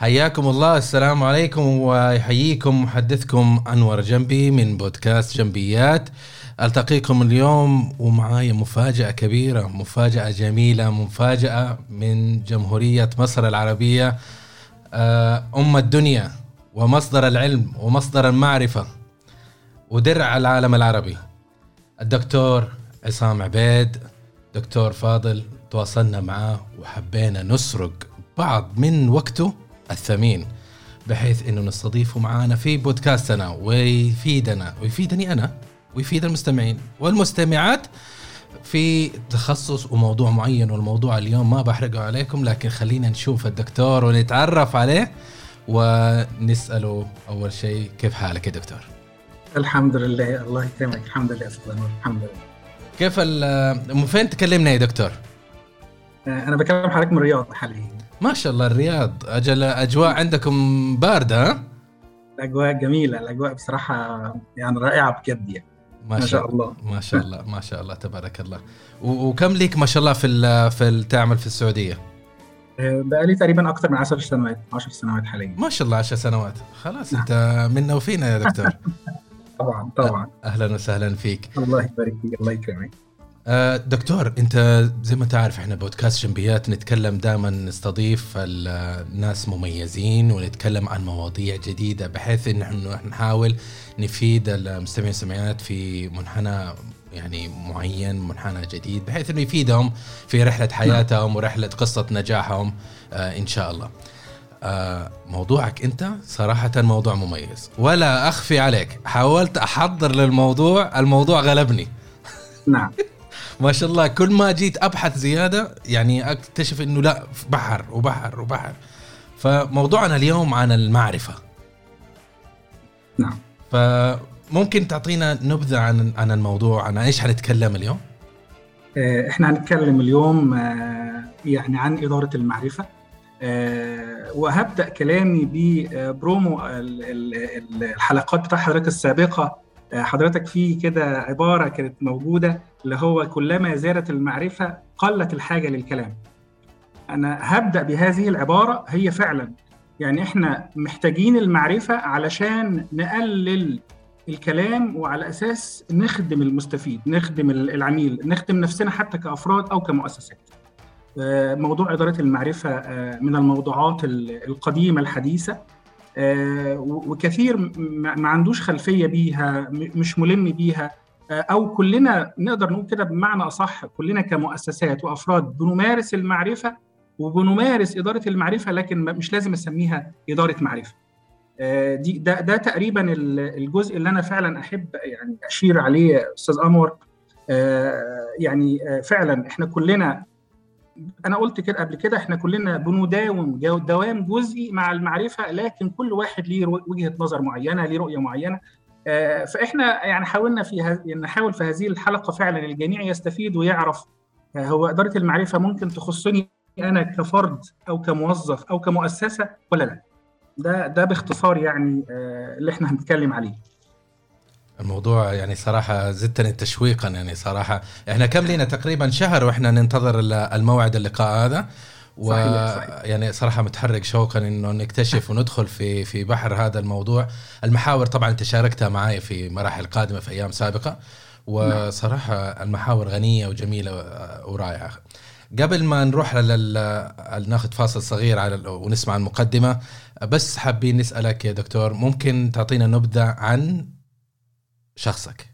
حياكم الله السلام عليكم ويحييكم محدثكم أنور جنبي من بودكاست جنبيات. ألتقيكم اليوم ومعايا مفاجأة كبيرة مفاجأة جميلة مفاجأة من جمهورية مصر العربية آه، أم الدنيا ومصدر العلم ومصدر المعرفة ودرع العالم العربي. الدكتور عصام عبيد دكتور فاضل تواصلنا معاه وحبينا نسرق بعض من وقته. الثمين بحيث إنه نستضيفه معانا في بودكاستنا ويفيدنا ويفيدني أنا ويفيد المستمعين والمستمعات في تخصص وموضوع معين والموضوع اليوم ما بحرقه عليكم لكن خلينا نشوف الدكتور ونتعرف عليه ونسأله أول شيء كيف حالك يا دكتور؟ الحمد لله الله يكرمك الحمد لله أستاذ الحمد لله كيف من فين تكلمنا يا دكتور؟ أنا بكلم حضرتك من الرياض حاليا ما شاء الله الرياض. أجل أجواء عندكم باردة ها؟ الأجواء جميلة الأجواء بصراحة يعني رائعة بجد يعني. ما, شاء الله. ما شاء الله ما شاء الله تبارك الله. وكم ليك ما شاء الله في في تعمل في السعودية؟ آه، بقى لي تقريبا أكثر من 10 سنوات 10 سنوات حاليا. ما شاء الله 10 سنوات. خلاص نعم. أنت منا وفينا يا دكتور. طبعا طبعا. أهلا وسهلا فيك. الله يبارك فيك الله يكرمك. دكتور انت زي ما تعرف إحنا بودكاست جنبيات نتكلم دائما نستضيف الناس مميزين ونتكلم عن مواضيع جديدة بحيث إن إحنا نحاول نفيد المستمعين والمستمعات في منحنى يعني معين منحنى جديد بحيث إنه يفيدهم في رحلة حياتهم ورحلة قصة نجاحهم آه إن شاء الله. آه موضوعك أنت صراحة موضوع مميز ولا أخفي عليك حاولت أحضر للموضوع الموضوع غلبني. نعم ما شاء الله كل ما جيت أبحث زيادة يعني أكتشف إنه لا بحر وبحر وبحر. فموضوعنا اليوم عن المعرفة. نعم. فممكن تعطينا نبذة عن عن الموضوع عن إيش حنتكلم اليوم؟ آه، إحنا هنتكلم اليوم آه، يعني عن إدارة المعرفة. آه، وهبدأ كلامي ببرومو الحلقات بتاع حضرتك السابقة حضرتك في كده عبارة كانت موجودة اللي هو كلما زادت المعرفة قلت الحاجة للكلام. أنا هبدأ بهذه العبارة هي فعلا يعني إحنا محتاجين المعرفة علشان نقلل الكلام وعلى أساس نخدم المستفيد، نخدم العميل، نخدم نفسنا حتى كأفراد أو كمؤسسات. آه، موضوع إدارة المعرفة آه، من الموضوعات القديمة الحديثة وكثير ما عندوش خلفية بيها مش ملم بيها آه، أو كلنا نقدر نقول كده بمعنى أصح كلنا كمؤسسات وأفراد بنمارس المعرفة وبنمارس إدارة المعرفة لكن مش لازم أسميها إدارة معرفة. آه، دي ده ده تقريبا الجزء اللي أنا فعلا أحب يعني أشير عليه أستاذ أنور يعني فعلا إحنا كلنا أنا قلت كده قبل كده إحنا كلنا بنداوم دوام جزئي مع المعرفة لكن كل واحد ليه وجهة نظر معينة ليه رؤية معينة. آه، فإحنا يعني حاولنا في يعني نحاول في هذه الحلقة فعلا الجميع يستفيد ويعرف آه، هو إدارة المعرفة ممكن تخصني أنا كفرد أو كموظف أو كمؤسسة ولا لا. ده ده باختصار يعني آه، اللي إحنا هنتكلم عليه. الموضوع يعني صراحة زدتني تشويقا يعني صراحة. إحنا كم لينا؟ تقريبا شهر وإحنا ننتظر الموعد اللقاء هذا. و يعني صراحة متحرك شوقا إنه نكتشف وندخل في في بحر هذا الموضوع، المحاور طبعا أنت شاركتها معي في مراحل قادمة في أيام سابقة. وصراحة المحاور غنية وجميلة ورائعة. قبل ما نروح ناخذ فاصل صغير على ونسمع المقدمة بس حابين نسألك يا دكتور ممكن تعطينا نبذة عن شخصك؟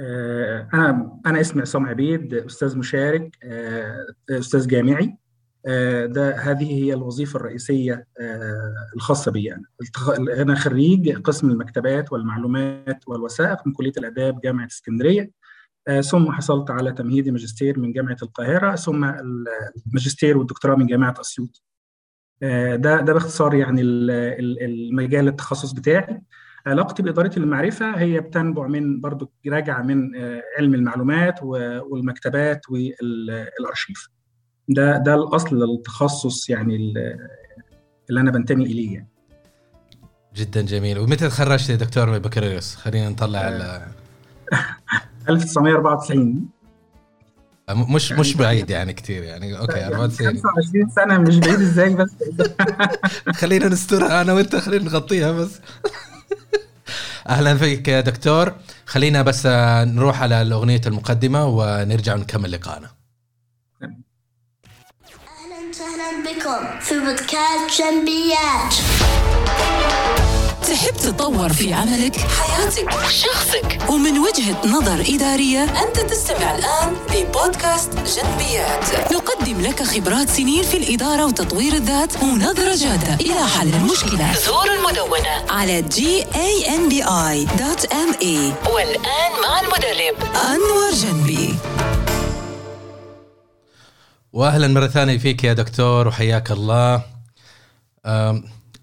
آه، أنا أنا اسمي عصام عبيد أستاذ مشارك آه، أستاذ جامعي. آه، ده هذه هي الوظيفة الرئيسية الخاصة بي أنا. أنا خريج قسم المكتبات والمعلومات والوثائق من كلية الآداب جامعة اسكندرية. ثم حصلت على تمهيدي ماجستير من جامعة القاهرة ثم الماجستير والدكتوراه من جامعة أسيوط. ده ده باختصار يعني المجال التخصص بتاعي. علاقتي بإدارة المعرفة هي بتنبع من برضو راجعة من آه، علم المعلومات والمكتبات والأرشيف. ده ده الأصل التخصص يعني اللي أنا بنتمي إليه يعني. جدا جميل. ومتى تخرجت يا دكتور بكالوريوس؟ خلينا نطلع ال 1994 مش يعني مش بعيد يعني كثير يعني. أوكي يعني 25 سنة مش بعيد إزاي بس. خلينا نسترها أنا وأنت خلينا نغطيها بس. أهلا فيك يا دكتور. خلينا بس نروح على الأغنية المقدمة ونرجع نكمل لقائنا. أهلا وسهلا بكم في بودكاست جنبيات. تحب تتطور في عملك حياتك شخصك ومن وجهة نظر إدارية أنت تستمع الآن لبودكاست جنبيات. نقدم لك خبرات سنين في الإدارة وتطوير الذات ونظرة جادة إلى حل المشكلة. زور المدونة. على gambi.ma والآن مع المدرب. أنور جنبي. واهلا مرة ثانية فيك يا دكتور وحياك الله.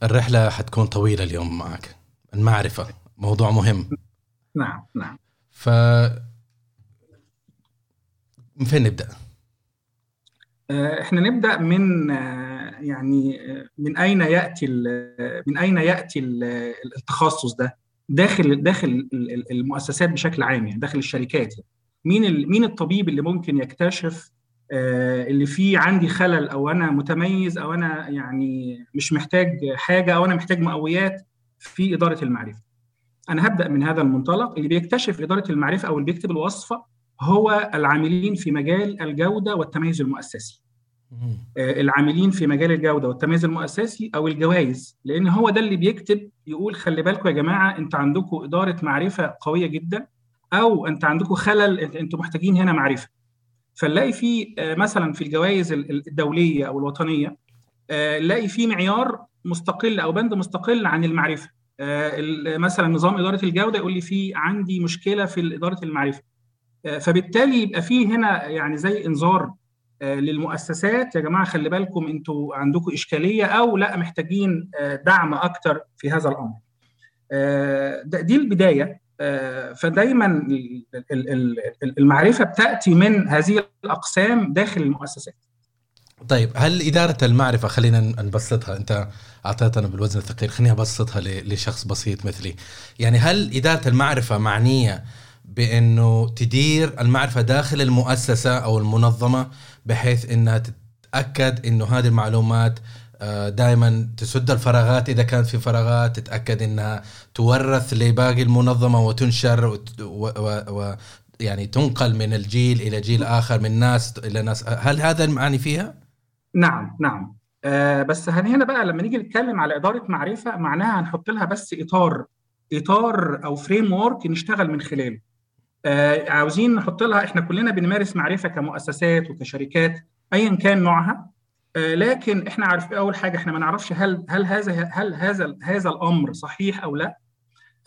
الرحلة حتكون طويلة اليوم معك المعرفة موضوع مهم نعم نعم ف من فين نبدأ؟ آه، إحنا نبدأ من آه، يعني آه، من أين يأتي من أين يأتي التخصص ده داخل داخل المؤسسات بشكل عام يعني داخل الشركات. مين مين الطبيب اللي ممكن يكتشف اللي فيه عندي خلل أو أنا متميز أو أنا يعني مش محتاج حاجة أو أنا محتاج مقويات في إدارة المعرفة. أنا هبدأ من هذا المنطلق اللي بيكتشف إدارة المعرفة أو اللي بيكتب الوصفة هو العاملين في مجال الجودة والتميز المؤسسي. آه، العاملين في مجال الجودة والتميز المؤسسي أو الجوائز لأن هو ده اللي بيكتب يقول خلي بالكم يا جماعة انت عندكم إدارة معرفة قوية جدا أو انت عندكم خلل أنتم محتاجين هنا معرفة. فنلاقي في آه، مثلا في الجوائز الدولية أو الوطنية آه، نلاقي في معيار مستقل أو بند مستقل عن المعرفة. آه، مثلا نظام إدارة الجودة يقول لي في عندي مشكلة في إدارة المعرفة. فبالتالي يبقى في هنا يعني زي إنذار للمؤسسات. يا جماعة خلي بالكم أنتوا عندكم إشكالية أو لأ محتاجين دعم أكتر في هذا الأمر. دي البداية. فدايما المعرفة بتأتي من هذه الأقسام داخل المؤسسات. طيب هل إدارة المعرفة خلينا نبسطها أنت أعطيتنا بالوزن الثقيل خليني أبسطها لشخص بسيط مثلي. يعني هل إدارة المعرفة معنية بأنه تدير المعرفة داخل المؤسسة أو المنظمة بحيث إنها تتأكد إنه هذه المعلومات آه، دائما تسد الفراغات إذا كانت في فراغات تتأكد إنها تورث لباقي المنظمة وتنشر و, و, و يعني تنقل من الجيل إلى جيل آخر من ناس إلى ناس هل هذا المعني فيها؟ نعم نعم آه بس هنا بقى لما نيجي نتكلم على إدارة معرفة معناها هنحط لها بس إطار إطار أو فريم ورك نشتغل من خلاله. آه عاوزين نحط لها إحنا كلنا بنمارس معرفة كمؤسسات وكشركات ايا كان نوعها لكن إحنا عارف أول حاجة؟ إحنا ما نعرفش هل هل هذا هل هذا هذا الأمر صحيح أو لا؟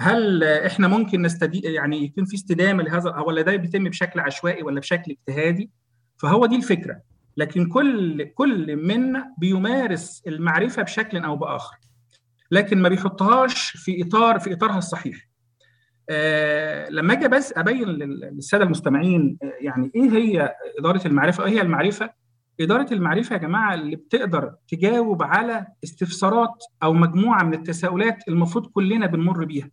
هل إحنا ممكن نستدي يعني يكون في استدامة لهذا ولا ده بيتم بشكل عشوائي ولا بشكل اجتهادي؟ فهو دي الفكرة. لكن كل كل منا بيمارس المعرفة بشكل أو بآخر لكن ما بيحطهاش في اطار في إطارها الصحيح. آه لما أجي بس أبين للسادة المستمعين آه، يعني إيه هي إدارة المعرفة؟ إيه هي المعرفة؟ إدارة المعرفة يا جماعة اللي بتقدر تجاوب على استفسارات أو مجموعة من التساؤلات المفروض كلنا بنمر بيها.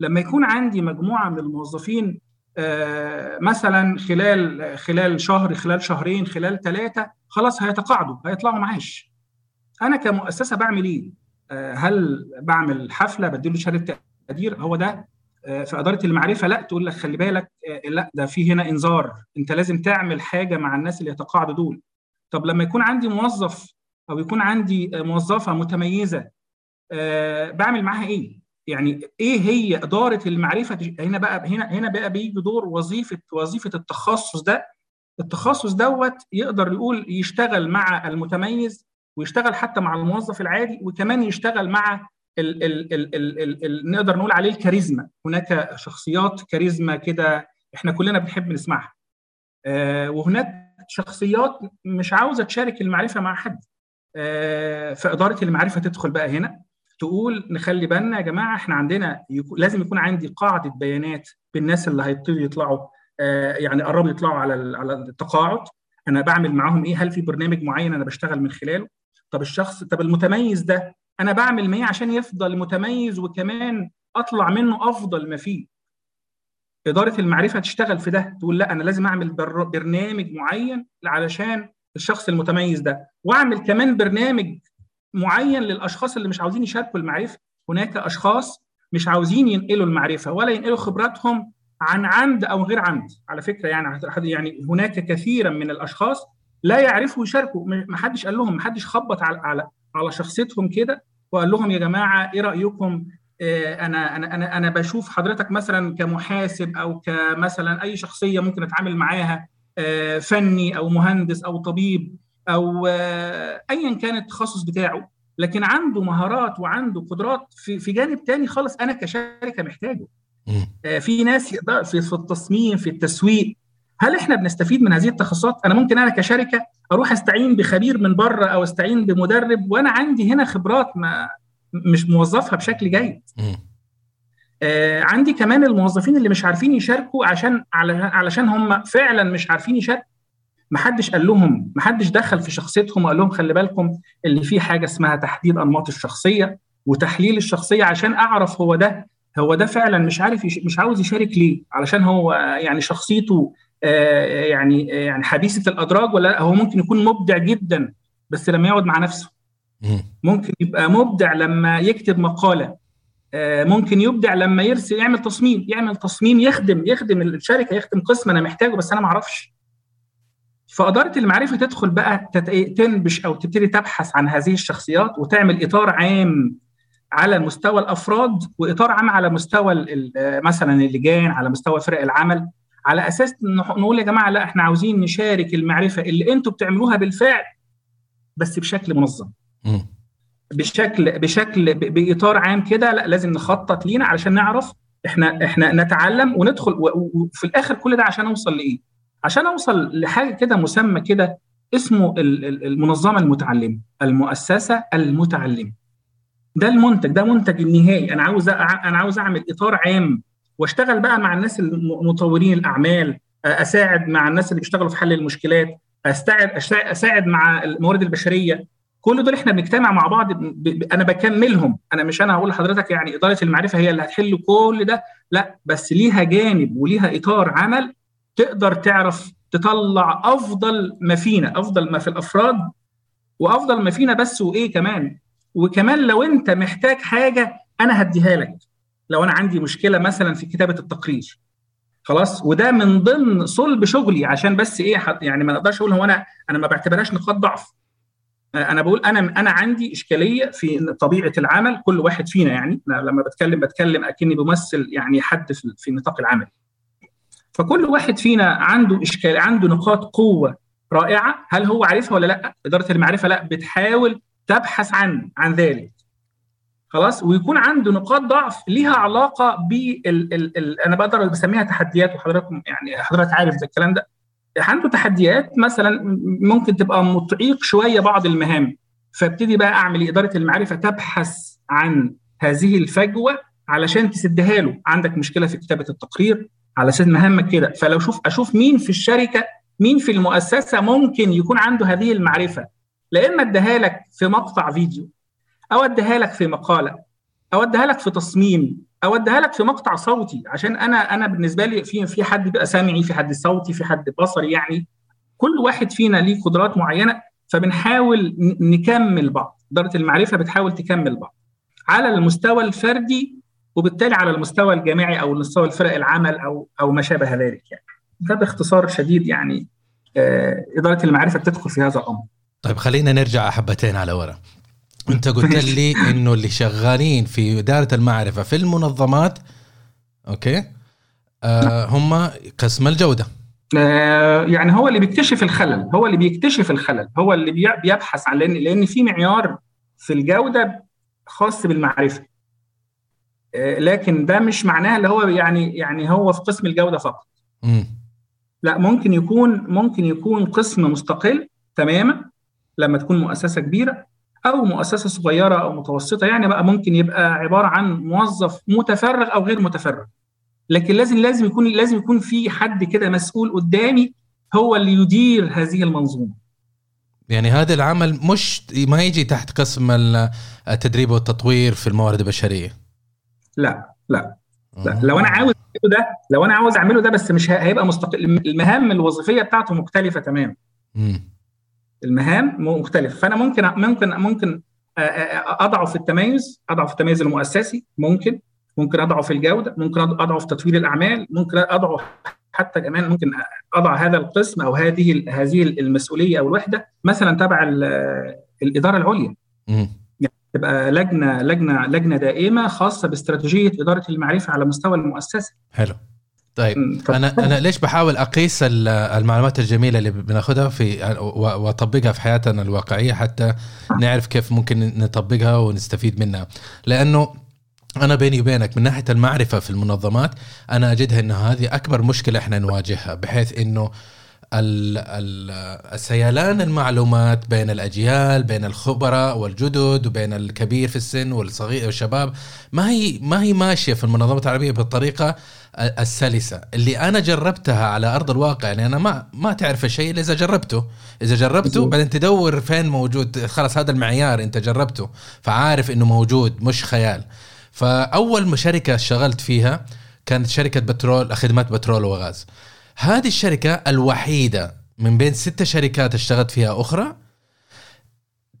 لما يكون عندي مجموعة من الموظفين آه، مثلا خلال خلال شهر خلال شهرين خلال ثلاثة خلاص هيتقاعدوا هيطلعوا معاش. أنا كمؤسسة بعمل إيه؟ آه، هل بعمل حفلة بديله شهادة تقدير؟ هو ده. آه، في إدارة المعرفة لا تقول لك خلي بالك لا ده في هنا إنذار. أنت لازم تعمل حاجة مع الناس اللي يتقاعدوا دول. طب لما يكون عندي موظف أو يكون عندي موظفة متميزة أه بعمل معاها إيه؟ يعني إيه هي إدارة المعرفة هنا بقى هنا هنا بقى بيجي دور وظيفة وظيفة التخصص ده. التخصص دوت يقدر يقول يشتغل مع المتميز ويشتغل حتى مع الموظف العادي وكمان يشتغل مع ال ال ال ال ال ال نقدر نقول عليه الكاريزما. هناك شخصيات كاريزما كده إحنا كلنا بنحب نسمعها. آه وهناك شخصيات مش عاوزة تشارك المعرفة مع حد. آه، فاداره المعرفة تدخل بقى هنا تقول نخلي بالنا يا جماعة إحنا عندنا يكون لازم يكون عندي قاعدة بيانات بالناس اللي هيبتدوا يطلعوا آه، يعني قربوا يطلعوا على على التقاعد. أنا بعمل معاهم إيه؟ هل في برنامج معين أنا بشتغل من خلاله؟ طب الشخص طب المتميز ده أنا بعمل إيه عشان يفضل متميز وكمان أطلع منه أفضل ما فيه؟ إدارة المعرفة تشتغل في ده تقول لا أنا لازم أعمل بر- برنامج معين علشان الشخص المتميز ده. وأعمل كمان برنامج معين للأشخاص اللي مش عاوزين يشاركوا المعرفة. هناك أشخاص مش عاوزين ينقلوا المعرفة ولا ينقلوا خبراتهم عن عمد أو غير عمد. على فكرة يعني يعني هناك كثيرا من الأشخاص لا يعرفوا يشاركوا. ما حدش قال لهم ما حدش خبط على على على شخصيتهم كده وقال لهم يا جماعة إيه رأيكم أنا أنا أنا أنا بشوف حضرتك مثلا كمحاسب أو كمثلا أي شخصية ممكن اتعامل معاها آه، فني أو مهندس أو طبيب أو آه، ايا كان التخصص بتاعه لكن عنده مهارات وعنده قدرات في في جانب تاني خالص أنا كشركة محتاجه. آه، في ناس يقدر في في التصميم في التسويق. هل إحنا بنستفيد من هذه التخصصات؟ أنا ممكن أنا كشركة أروح أستعين بخبير من بره أو أستعين بمدرب وأنا عندي هنا خبرات ما مش موظفها بشكل جيد. آه، عندي كمان الموظفين اللي مش عارفين يشاركوا عشان علشان هم فعلا مش عارفين يشاركوا محدش قال لهم محدش دخل في شخصيتهم وقال لهم خلي بالكم اللي فيه حاجة اسمها تحديد أنماط الشخصية وتحليل الشخصية عشان أعرف هو ده هو ده فعلا مش عارف يش... مش عاوز يشارك ليه علشان هو يعني شخصيته آه، يعني آه، يعني حبيسه الأدراج ولا؟ هو ممكن يكون مبدع جدا بس لما يقعد مع نفسه. ممكن يبقى مبدع لما يكتب مقالة. آه، ممكن يبدع لما يرسل يعمل تصميم يعمل تصميم يخدم يخدم الشركة يخدم قسم أنا محتاجه بس أنا ما أعرفش فإدارة المعرفة تدخل بقى تت- تنبش أو تبتدي تبحث عن هذه الشخصيات وتعمل إطار عام على مستوى الأفراد وإطار عام على مستوى ال- مثلا اللجان على مستوى فرق العمل على أساس نقول يا جماعة لا إحنا عاوزين نشارك المعرفة اللي أنتوا بتعملوها بالفعل بس بشكل منظم. بشكل بشكل بإطار عام كده لا لازم نخطط لينا علشان نعرف إحنا إحنا نتعلم وندخل وفي الآخر كل ده عشان أوصل لإيه؟ عشان أوصل لحاجة كده مسمى كده اسمه ال- ال- المنظمة المتعلمة، المؤسسة المتعلمة. ده المنتج ده منتج النهائي أنا عاوز أنا عاوز أعمل إطار عام وأشتغل بقى مع الناس الم- مطورين الأعمال أساعد مع الناس اللي بيشتغلوا في حل المشكلات أشتع- أساعد مع الموارد البشرية كل دول إحنا بنجتمع مع بعض ب... ب... أنا بكملهم. أنا مش أنا هقول لحضرتك يعني إدارة المعرفة هي اللي هتحل كل ده لا بس ليها جانب وليها إطار عمل تقدر تعرف تطلع أفضل ما فينا أفضل ما في الأفراد وأفضل ما فينا بس وإيه كمان. وكمان لو أنت محتاج حاجة أنا هديها لك. لو أنا عندي مشكلة مثلا في كتابة التقرير. خلاص؟ وده من ضمن صلب شغلي عشان بس إيه يعني ما أقدرش أقول هو أنا أنا ما بعتبرهاش نقاط ضعف. أنا بقول أنا أنا عندي إشكالية في طبيعة العمل كل واحد فينا يعني. أنا لما بتكلم بتكلم أكني بمثل يعني حد في في نطاق العمل. فكل واحد فينا عنده إشكال عنده نقاط قوة رائعة. هل هو عارفها ولا لأ؟ إدارة المعرفة لأ. بتحاول تبحث عن عن ذلك. خلاص؟ ويكون عنده نقاط ضعف ليها علاقة بال ال... ال... أنا بقدر بسميها تحديات وحضراتكم يعني حضرتك عارف ده الكلام ده. عنده تحديات مثلا ممكن تبقى متعيق شوية بعض المهام فابتدي بقى أعمل؟ إدارة المعرفة تبحث عن هذه الفجوة علشان تسدها له. عندك مشكلة في كتابة التقرير على أساس مهمك كده. فلو شوف أشوف مين في الشركة مين في المؤسسة ممكن يكون عنده هذه المعرفة. لا إما أديها لك في مقطع فيديو أو أديها لك في مقالة أو أديها لك في تصميم. أو اديها لك في مقطع صوتي عشان أنا أنا بالنسبة لي في في حد بيبقى سامعي في حد صوتي في حد بصري يعني. كل واحد فينا ليه قدرات معينة فبنحاول نكمل بعض. إدارة المعرفة بتحاول تكمل بعض. على المستوى الفردي وبالتالي على المستوى الجامعي أو مستوى الفرق العمل أو أو ما شابه ذلك يعني. ده باختصار شديد يعني آه، إدارة المعرفة بتدخل في هذا الأمر. طيب خلينا نرجع حبتين على ورا. انت قلت لي انه اللي شغالين في إدارة المعرفة في المنظمات أوكي آه هم قسم الجودة. آه، يعني هو اللي بيكتشف الخلل هو اللي بيكتشف الخلل هو اللي بي- بيبحث عن لأن لأن في معيار في الجودة خاص بالمعرفة. آه، لكن ده مش معناه اللي هو يعني يعني هو في قسم الجودة فقط. مم. لا ممكن يكون ممكن يكون قسم مستقل تماما لما تكون مؤسسة كبيرة أو مؤسسة صغيرة أو متوسطة يعني بقى ممكن يبقى عبارة عن موظف متفرغ أو غير متفرغ. لكن لازم لازم يكون لازم يكون في حد كده مسؤول قدامي هو اللي يدير هذه المنظومة. يعني هذا العمل مش ما يجي تحت قسم ال- التدريب والتطوير في الموارد البشرية؟ لا لا لا. لو أنا عاوز أعمله ده لو أنا عاوز أعمله ده بس مش هيبقى مستقل المهام الوظيفية بتاعته مختلفة تماما. المهام مختلفة. فأنا ممكن ممكن ممكن اضعف التميز اضعف التميز المؤسسي ممكن. ممكن اضعف الجودة ممكن اضعف تطوير الأعمال ممكن اضعف حتى كمان ممكن أضع هذا القسم أو هذه هذه المسؤولية أو الوحدة مثلا تبع الإدارة العليا. يعني تبقى لجنة لجنة لجنة دائمة خاصة باستراتيجية إدارة المعرفة على مستوى المؤسسة. حلو. طيب أنا أنا ليش بحاول أقيس المعلومات الجميلة اللي بناخذها في وأطبقها في حياتنا الواقعية حتى نعرف كيف ممكن نطبقها ونستفيد منها. لأنه أنا بيني وبينك من ناحية المعرفة في المنظمات أنا أجدها انه هذه أكبر مشكلة إحنا نواجهها بحيث إنه السيلان المعلومات بين الأجيال بين الخبراء والجدد وبين الكبير في السن والصغير والشباب. ما هي ما هي ماشية في المنظمات العربية بالطريقة السلسة؟ اللي أنا جربتها على أرض الواقع يعني أنا ما ما تعرف الشيء إلا إذا جربته. إذا جربته بعدين تدور فين موجود. خلاص هذا المعيار أنت جربته فعارف إنه موجود مش خيال. فأول شركة اشتغلت فيها كانت شركة بترول خدمات بترول وغاز. هذه الشركة الوحيدة من بين ست شركات اشتغلت فيها أخرى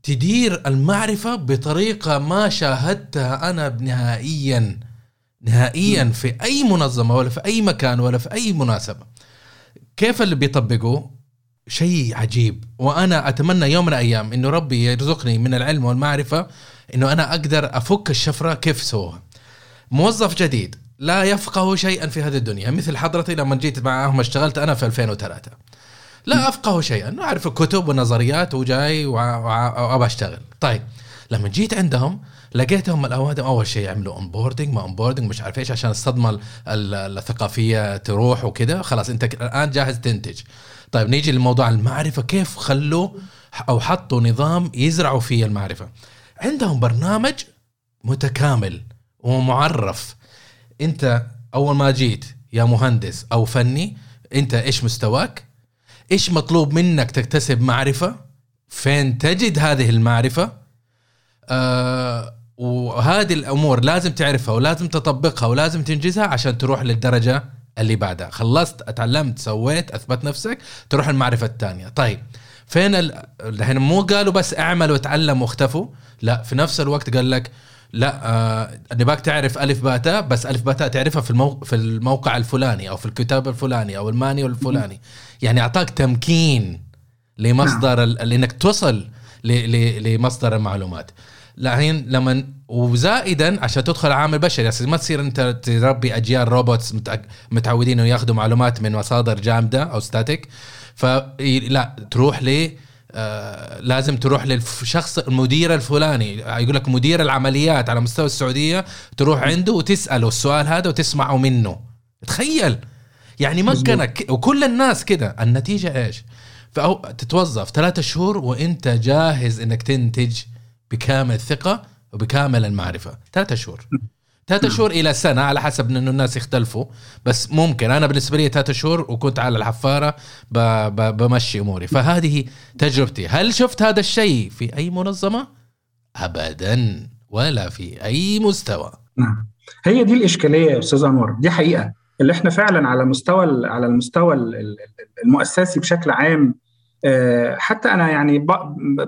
تدير المعرفة بطريقة ما شاهدتها أنا نهائيا نهائيا في أي منظمة ولا في أي مكان ولا في أي مناسبة. كيف اللي بيطبقوا؟ شيء عجيب. وأنا أتمنى يوم من الأيام إنه ربي يرزقني من العلم والمعرفة إنه أنا أقدر أفك الشفرة كيف سووها موظف جديد. لا يفقه شيئا في هذه الدنيا. مثل حضرتي لما جيت معاهم اشتغلت أنا في 2003 لا أفقه شيئا. أعرف الكتب والنظريات وجاي وأبى أشتغل. طيب لما جيت عندهم لقيتهم الأوادم أول شيء يعملوا onboarding ما onboarding مش عارف إيش عشان الصدمة الثقافية تروح وكذا خلاص أنت الآن جاهز تنتج. طيب نيجي لموضوع المعرفة. كيف خلوا أو حطوا نظام يزرعوا فيه المعرفة؟ عندهم برنامج متكامل ومعرف. انت اول ما جيت يا مهندس أو فني انت إيش مستواك؟ إيش مطلوب منك تكتسب معرفة؟ فين تجد هذه المعرفة؟ آه وهذه الأمور لازم تعرفها ولازم تطبقها ولازم تنجزها عشان تروح للدرجة اللي بعدها. خلصت اتعلمت سويت اثبت نفسك تروح المعرفة الثانية. طيب فين الحين مو قالوا بس اعمل وتعلم واختفوا لا في نفس الوقت قال لك لا آه نباك تعرف ألف باتا بس ألف باتا تعرفها في الموقع في الموقع الفلاني أو في الكتاب الفلاني أو ال manual الفلاني. يعني أعطاك تمكين لمصدر نعم. انك توصل لمصدر المعلومات. الحين لما وزائدا عشان تدخل عامل بشري يعني ما تصير أنت تربي أجيال robots متعودين انه ياخذوا معلومات من مصادر جامدة أو ستاتيك فلا تروح ل آه لازم تروح للشخص المدير الفلاني. يقول لك مدير العمليات على مستوى السعودية تروح عنده وتسأله السؤال هذا وتسمعه منه. تخيل. يعني مكنك وكل الناس كده. النتيجة إيش؟ فأو تتوظف ثلاثة شهور وأنت جاهز إنك تنتج بكامل الثقة وبكامل المعرفة. ثلاثة شهور. ثلاثة شهور إلى سنة على حسب إنه الناس يختلفوا. بس ممكن أنا بالنسبة لي ثلاثة شهور وكنت على الحفارة بمشي أموري. فهذه تجربتي. هل شفت هذا الشيء في أي منظمة؟ ابدا ولا في أي مستوى. نعم. هي دي الإشكالية يا أستاذ أنور. دي حقيقة. اللي إحنا فعلا على مستوى على المستوى المؤسسي بشكل عام حتى أنا يعني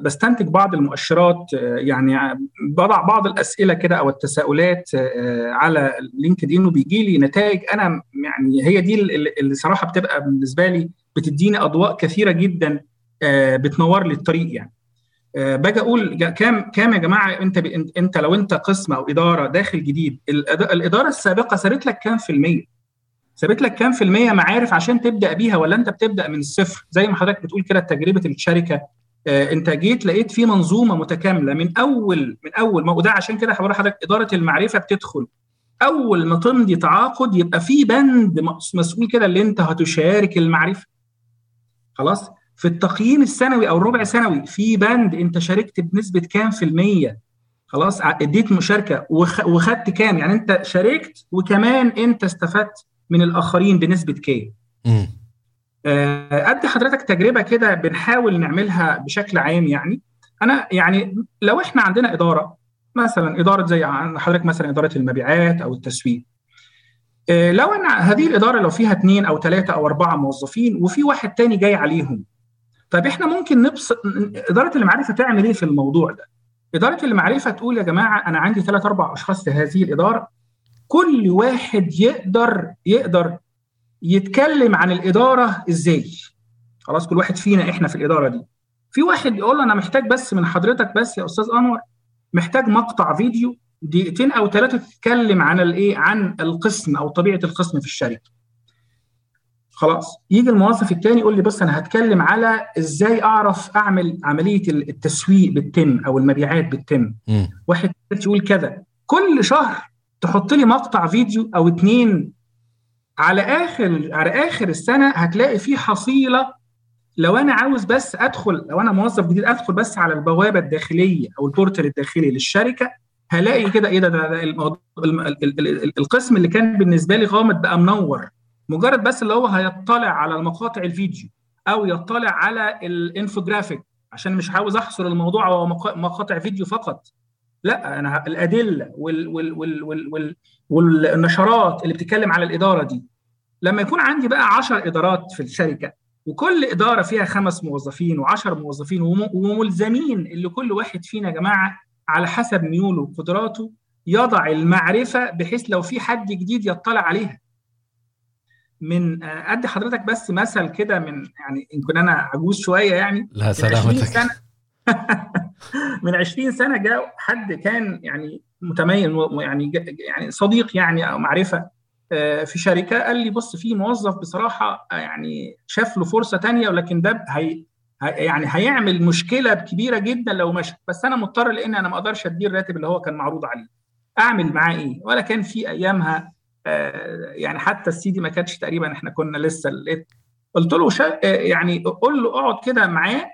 بستنتج بعض المؤشرات آه، يعني بضع بعض الأسئلة كده أو التساؤلات آه، على لينكد ان وبيجي لي نتائج أنا يعني هي دي اللي صراحة بتبقى بالنسبة لي بتديني أضواء كثيرة جدا بتنور لي الطريق يعني. باجي أقول كام كام يا جماعة أنت أنت لو أنت قسم أو إدارة داخل جديد الإدارة السابقة سابت لك كام في المية؟ سابت لك كام في المية معارف عشان تبدأ بيها ولا أنت بتبدأ من الصفر؟ زي ما حضرتك بتقول كده تجربه الشركة آه أنت جيت لقيت في منظومة متكاملة. من أول من أول ما وده عشان كده حضرتك حضرتك إدارة المعرفة بتدخل. أول ما تمضي تعاقد يبقى في بند مسؤول كده اللي أنت هتشارك المعرفة. خلاص؟ في التقييم السنوي أو الربع سنوي في بند أنت شاركت بنسبة كام في المية؟ خلاص؟ اديت مشاركة وخدت كام؟ يعني أنت شاركت وكمان أنت استفدت. من الآخرين بنسبة كام آه، أدي حضرتك تجربة كده بنحاول نعملها بشكل عام يعني. أنا يعني لو إحنا عندنا إدارة مثلا إدارة زي حضرتك مثلا إدارة المبيعات أو التسويق آه، لو أنا هذه الإدارة لو فيها اثنين أو ثلاثة أو أربعة موظفين وفي واحد تاني جاي عليهم طب إحنا ممكن نبسط إدارة المعرفة تعمل إيه في الموضوع ده؟ إدارة المعرفة تقول يا جماعة أنا عندي ثلاث أربع أشخاص في هذه الإدارة كل واحد يقدر يقدر يتكلم عن الإدارة إزاي. خلاص كل واحد فينا إحنا في الإدارة دي. في واحد يقول له أنا محتاج بس من حضرتك بس يا أستاذ أنور محتاج مقطع فيديو دقيقتين أو ثلاثة تتكلم عن الايه عن القسم أو طبيعة القسم في الشركة. خلاص. يجي الموظف الثاني يقول لي بص أنا هتكلم على إزاي أعرف أعمل عملية التسويق بالتم أو المبيعات بالتم. واحد يقول كذا كل شهر تحط لي مقطع فيديو أو اتنين على اخر على آخر السنة هتلاقي في حصيلة. لو أنا عاوز بس ادخل لو أنا موظف جديد أدخل بس على البوابة الداخلية أو ال portal الداخلي للشركة هلاقي كده إيه ده, ده القسم اللي كان بالنسبة لي غامض بقى منور. مجرد بس اللي هو هيطلع على المقاطع الفيديو أو يطلع على الإنفوجرافيك. عشان مش عاوز أحصر الموضوع على مقاطع فيديو فقط. لا أنا الأدلة وال وال وال وال وال والنشرات اللي بتتكلم على الإدارة دي لما يكون عندي بقى 10 إدارات في الشركة وكل إدارة فيها خمس موظفين و10 موظفين وملزمين اللي كل واحد فينا يا جماعة على حسب ميوله وقدراته يضع المعرفة بحيث لو في حد جديد يطلع عليها. من أدي حضرتك بس مثل كده من يعني يمكن أنا عجوز شوية يعني لا سلامتك. سنة. من 20 سنة جاء حد كان يعني متميز يعني يعني صديق يعني أو معرفة في شركة قال لي بص في موظف بصراحة يعني شاف له فرصة ثانية ولكن ده هي يعني هيعمل مشكلة كبيرة جدا لو مشى. بس أنا مضطر لأن أنا ما أقدرش أديه الراتب اللي هو كان معروض عليه. أعمل معاه إيه؟ ولا كان في أيامها يعني حتى السيدي ما كانش تقريبا إحنا كنا لسه قلت له يعني قول له اقعد كده معاه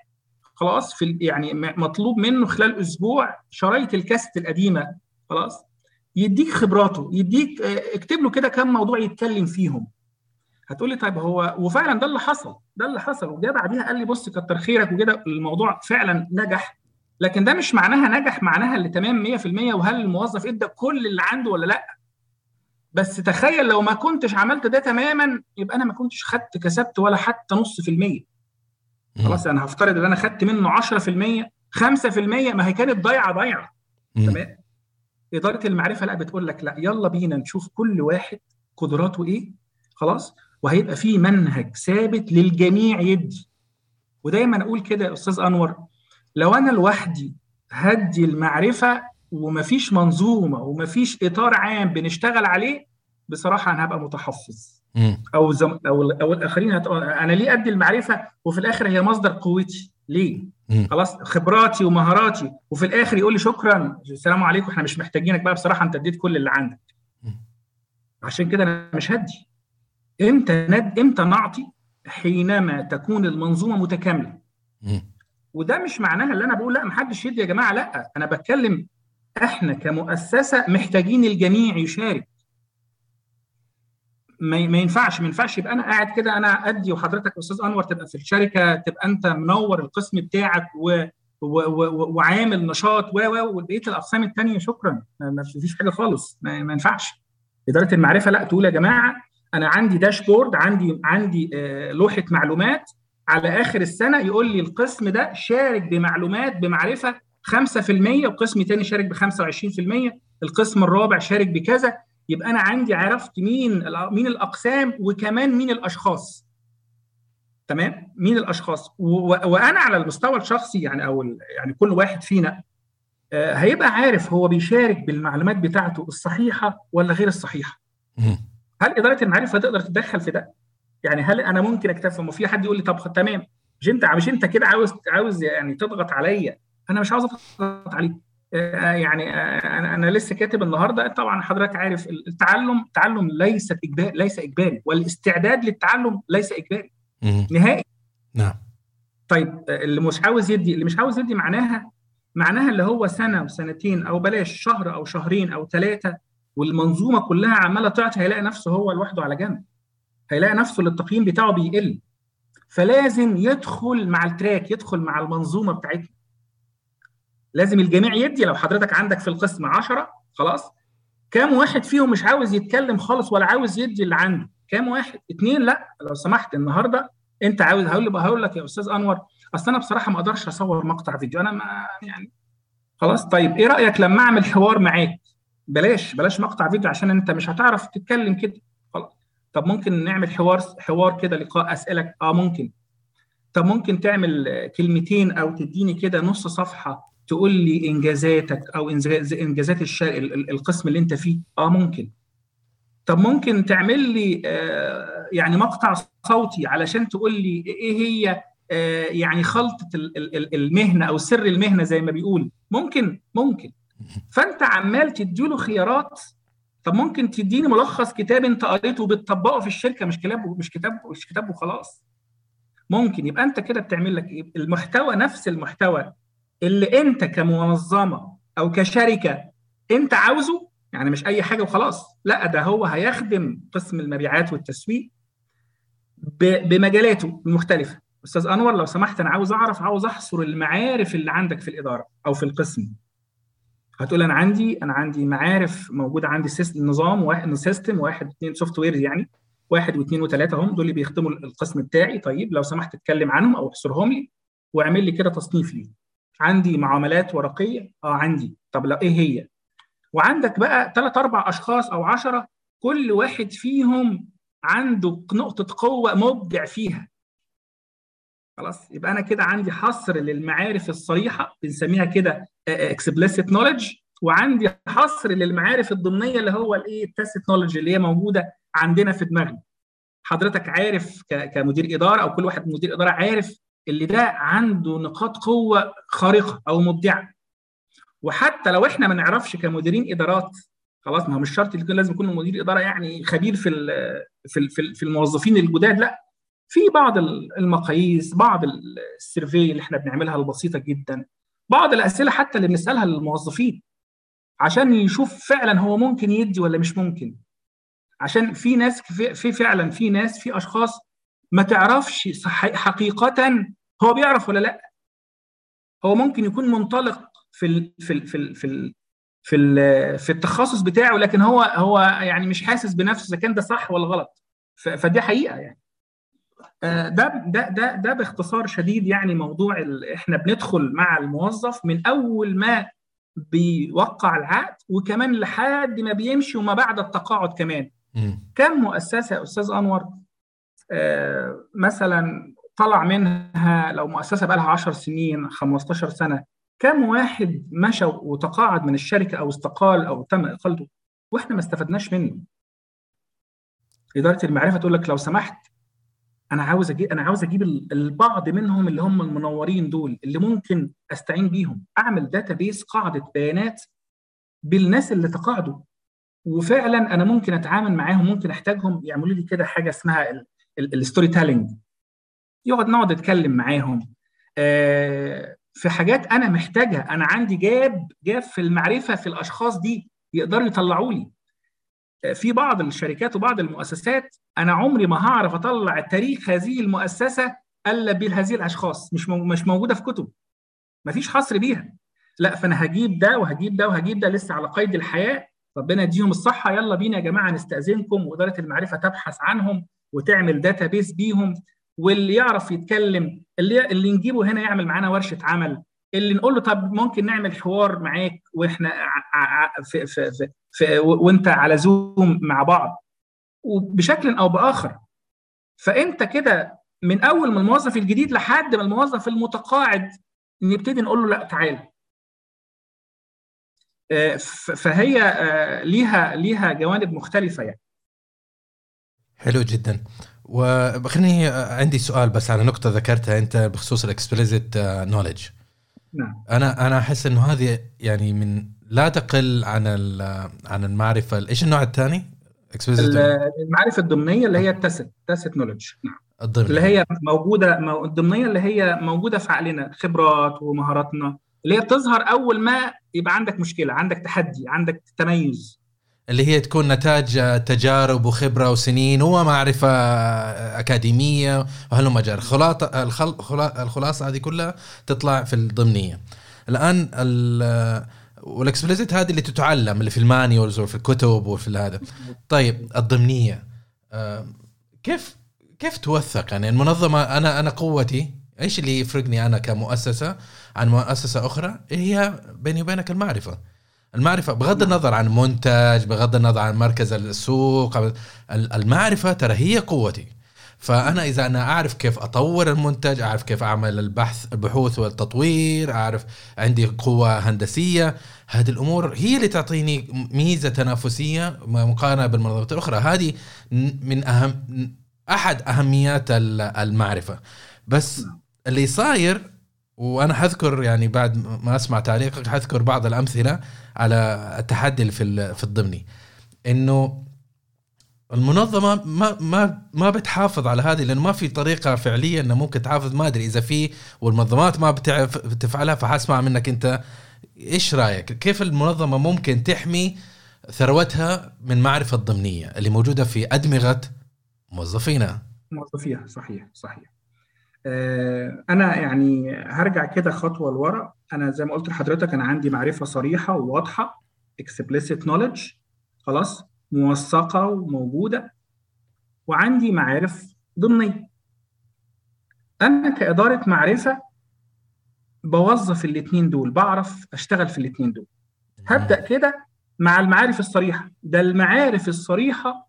خلاص في يعني مطلوب منه خلال أسبوع شرايط الكاسيت القديمة خلاص؟ يديك خبراته يديك اكتب له كده كم موضوع يتكلم فيهم. هتقول لي طيب هو وفعلا ده اللي حصل ده اللي حصل وجا بعديها قال لي بص كتر خيرك وكده الموضوع فعلا نجح لكن ده مش معناها نجح معناها اللي تمام 100% وهل الموظف إدى كل اللي عنده ولا لأ؟ بس تخيل لو ما كنتش عملت ده تماما يبقى أنا ما كنتش خدت كسبت ولا حتى نص في المية. خلاص أنا هفترض إن أنا خدت منه 10% 5% ما هي كانت ضايعة ضايعة. تمام؟ إدارة المعرفة لا بتقول لك لا يلا بينا نشوف كل واحد قدراته إيه خلاص؟ وهيبقى في منهج ثابت للجميع يدي. ودايما أقول كده يا أستاذ أنور لو أنا لوحدي هدي المعرفة ومفيش منظومة ومفيش إطار عام بنشتغل عليه بصراحة أنا هبقى متحفظ. أو زم أو أو الأخرين هت... أنا ليه أدي المعرفة وفي الآخر هي مصدر قوتي؟ ليه. خلاص خبراتي ومهاراتي. وفي الآخر يقول لي شكرا. السلام عليكم إحنا مش محتاجينك بقى. بصراحة أنت اديت كل اللي عندك. عشان كده أنا مش هدي. إمتى ند إمتى نعطي حينما تكون المنظومة متكاملة. وده مش معناها اللي أنا بقول لا محدش يدي يا جماعة لا. أنا بتكلم إحنا كمؤسسة محتاجين الجميع يشارك. ما ينفعش ما ينفعش يبقى أنا قاعد كده أنا أدي وحضرتك أستاذ أنور تبقى في الشركة تبقى أنت منور القسم بتاعك و وعامل نشاط و و وبقية الأقسام الثانية شكرا. ما فيش حاجة خالص. ما, ما ينفعش. إدارة المعرفة لا تقول يا جماعة أنا عندي داشبورد عندي عندي لوحة معلومات. على آخر السنة يقول لي القسم ده شارك بمعلومات بمعرفة 5% وقسم تاني شارك ب 25% القسم الرابع شارك بكذا. يبقى أنا عندي عرفت مين مين الأقسام وكمان مين الأشخاص. تمام؟ مين الأشخاص؟ وأنا على المستوى الشخصي يعني أو يعني كل واحد فينا هيبقى عارف هو بيشارك بالمعلومات بتاعته الصحيحة ولا غير الصحيحة. هل إدارة المعرفة تقدر تتدخل في ده؟ يعني هل أنا ممكن أكتفي؟ ما في حد يقول لي طب تمام. مش أنت مش أنت كده عاوز عاوز يعني تضغط عليا؟ أنا مش عاوز أضغط عليك. يعني أنا أنا لسه كاتب النهارده. طبعا حضرتك عارف التعلم التعلم ليس اجباري ليس إجباري والاستعداد للتعلم ليس إجباري. نهائي. نعم. طيب اللي مش عاوز يدي اللي مش عاوز يدي معناها معناها اللي هو سنة وسنتين أو بلاش شهر أو شهرين أو ثلاثة والمنظومة كلها عمالة تعطي هيلاقي نفسه هو لوحده على جنب. هيلاقي نفسه التقييم بتاعه بيقل. فلازم يدخل مع التراك يدخل مع المنظومة بتاعتنا لازم الجميع يدي لو حضرتك عندك في القسم 10 خلاص. كام واحد فيهم مش عاوز يتكلم خالص ولا عاوز يدي اللي عنده؟ كام واحد؟ اتنين لا. لو سمحت النهارده انت عاوز هقول هقول لك يا أستاذ أنور أصل أنا بصراحة ما أقدرش أصور مقطع فيديو. أنا ما يعني خلاص. طيب إيه رأيك لما أعمل حوار معاك؟ بلاش بلاش مقطع فيديو عشان أنت مش هتعرف تتكلم كده. خلاص. طب ممكن نعمل حوار حوار كده لقاء اسالك آه ممكن. طب ممكن تعمل كلمتين أو تديني كده نص صفحة تقول لي إنجازاتك أو إنجازات القسم اللي أنت فيه؟ آه ممكن. طب ممكن تعمل لي آه يعني مقطع صوتي علشان تقول لي إيه هي آه يعني خلطة المهنة أو سر المهنة زي ما بيقول. ممكن ممكن. فأنت عمال تديله خيارات. طب ممكن تديني ملخص كتاب أنت قريته بتطبقه في الشركة؟ مش كتاب مش كتاب مش كتاب وخلاص. ممكن. يبقى أنت كده بتعمل لك إيه؟ المحتوى نفس المحتوى. اللي انت كمنظمة أو كشركة انت عاوزه يعني مش اي حاجة وخلاص. لا ده هو هيخدم قسم المبيعات والتسويق بمجالاته المختلفة. أستاذ أنور لو سمحت أنا عاوز أعرف عاوز أحصر المعارف اللي عندك في الإدارة أو في القسم. هتقول أنا عندي أنا عندي معارف موجودة عندي system نظام واحد system واحد اثنين software يعني واحد واثنين وثلاثه هم دول اللي بيخدموا القسم بتاعي. طيب لو سمحت اتكلم عنهم أو احصرهم لي واعمل لي كده تصنيف لي عندي معاملات ورقية؟ آه عندي. طب لا إيه هي؟ وعندك بقى ثلاث أربع أشخاص أو عشرة كل واحد فيهم عنده نقطة قوة مبدع فيها. خلاص يبقى أنا كده عندي حصر للمعارف الصريحة بنسميها كده explicit knowledge وعندي حصر للمعارف الضمنية اللي هو الإيه ال tacit knowledge اللي هي موجودة عندنا في دماغنا. حضرتك عارف كمدير إدارة أو كل واحد مدير إدارة عارف اللي ده عنده نقاط قوة خارقة أو مبدعة. وحتى لو إحنا ما نعرفش كمديرين إدارات خلاص ما هو مش شرط يكون لازم يكون مدير إدارة يعني خبير في في في الموظفين الجداد لا. في بعض المقاييس بعض السيرفي اللي إحنا بنعملها البسيطة جدا. بعض الأسئلة حتى اللي بنسألها للموظفين عشان يشوف فعلا هو ممكن يدي ولا مش ممكن. عشان في ناس في فعلا في ناس في أشخاص ما تعرفش حقيقة هو بيعرف ولا لا؟ هو ممكن يكون منطلق في ال في ال في ال في ال في, ال في التخصص بتاعه لكن هو هو يعني مش حاسس بنفسه إذا كان ده صح ولا غلط. فدي حقيقة يعني. ده ده ده ده باختصار شديد يعني موضوع إحنا بندخل مع الموظف من أول ما بيوقع العقد وكمان لحد ما بيمشي وما بعد التقاعد كمان. م. كم مؤسسة يا أستاذ أنور؟ آه مثلا طلع منها لو مؤسسة بقى لها 10 سنين 15 سنة كم واحد مشى وتقاعد من الشركة أو استقال أو تم إقالته وإحنا ما استفدناش منه؟ إدارة المعرفة تقول لك لو سمحت أنا عاوز أجيب أنا عاوز أجيب البعض منهم اللي هم المنورين دول اللي ممكن أستعين بيهم أعمل داتابيس قاعدة بيانات بالناس اللي تقاعدوا وفعلا أنا ممكن أتعامل معاهم ممكن أحتاجهم يعملوا لي كده حاجة اسمها ال storytelling يقعد نقعد نتكلم معاهم. آه في حاجات أنا محتاجها. أنا عندي gap gap في المعرفة في الأشخاص دي يقدروا يطلعوا لي. في بعض الشركات وبعض المؤسسات أنا عمري ما هعرف أطلع تاريخ هذه المؤسسة إلا بهذه الأشخاص. مش مش موجودة في كتب. مفيش حصر بيها. لا فأنا هجيب ده وهجيب ده وهجيب ده لسه على قيد الحياة. ربنا يديهم الصحة. يلا بينا يا جماعة نستأذنكم. وإدارة المعرفة تبحث عنهم. وتعمل database بيهم واللي يعرف يتكلم اللي اللي نجيبه هنا يعمل معانا ورشة عمل. اللي نقول له طب ممكن نعمل حوار معاك وإحنا في في في, في وانت على زوم مع بعض. وبشكل أو بآخر. فأنت كده من أول ما الموظف الجديد لحد ما الموظف المتقاعد نبتدي نقول له لا تعالى فهي ليها ليها جوانب مختلفة يعني. حلو جدا. وخليني عندي سؤال بس على نقطة ذكرتها أنت بخصوص ال explicit knowledge نعم. أنا أنا أحس إنه هذه يعني من لا تقل عن عن المعرفة. إيش النوع الثاني؟ المعرفة الضمنية اللي هي ال tacit tacit knowledge نعم. الضمنية. اللي هي موجودة الضمنية اللي هي موجودة في عقلنا. خبرات ومهاراتنا. اللي هي بتظهر أول ما يبقى عندك مشكلة عندك تحدي عندك تميز. اللي هي تكون نتاج تجارب وخبرة وسنين ومعرفة أكاديمية وهلم جر الخلاصة هذه كلها تطلع في الضمنية. الآن وال explicit هذه اللي تتعلم اللي في ال manuals وفي الكتب وفي هذا. طيب الضمنية. آه، كيف كيف توثق؟ يعني المنظمة أنا أنا قوتي إيش اللي يفرقني أنا كمؤسسة عن مؤسسة أخرى؟ هي بيني وبينك المعرفة. المعرفة بغض النظر عن منتج بغض النظر عن مركز السوق المعرفة ترى هي قوتي. فأنا إذا أنا أعرف كيف أطور المنتج أعرف كيف أعمل البحث البحوث والتطوير أعرف عندي قوة هندسية هذه الأمور هي اللي تعطيني ميزة تنافسية مقارنة بالمنظمات الأخرى. هذه من أهم أحد أهميات المعرفة. بس اللي صاير وأنا حذكر يعني بعد ما أسمع تعليقك حذكر بعض الأمثلة على التحدي في في الضمني. إنه المنظمة ما ما ما بتحافظ على هذه لأنه ما في طريقة فعلية إنه ممكن تحافظ. ما أدري إذا في والمنظمات ما بتعرف تفعلها فحاسمع منك أنت. إيش رأيك؟ كيف المنظمة ممكن تحمي ثروتها من معرفة ضمنيه اللي موجودة في أدمغة موظفينها موظفيها صحيح صحيح. أنا يعني هرجع كده خطوة لورا. أنا زي ما قلت لحضرتك أنا عندي معرفة صريحة وواضحة explicit knowledge خلاص موثقة وموجودة وعندي معارف ضمنية. أنا كإدارة معرفة بوظف الاثنين دول بعرف أشتغل في الاثنين دول. هبدأ كده مع المعارف الصريحة. ده المعارف الصريحة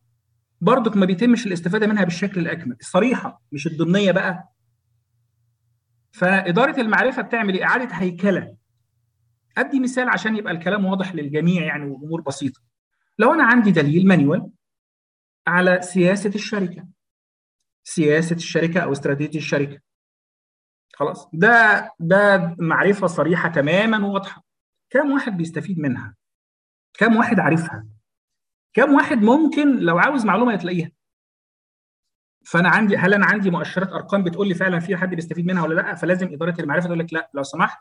برضك ما بيتمش الاستفادة منها بالشكل الأكمل. الصريحه مش الضمنية بقى. فإدارة المعرفة بتعمل إيه؟ إعادة هيكلة. أدي مثال عشان يبقى الكلام واضح للجميع يعني والامور بسيطة. لو أنا عندي دليل مانيوال على سياسة الشركة. سياسة الشركة أو استراتيجية الشركة. خلاص. ده ده معرفة صريحة تماما وواضحة. كم واحد بيستفيد منها؟ كم واحد عارفها؟ كم واحد ممكن لو عاوز معلومة يتلاقيها؟ فأنا عندي هل أنا عندي مؤشرات أرقام بتقول لي فعلا في حد بيستفيد منها ولا لأ؟ فلازم إدارة المعرفة تقول لك لأ. لو سمحت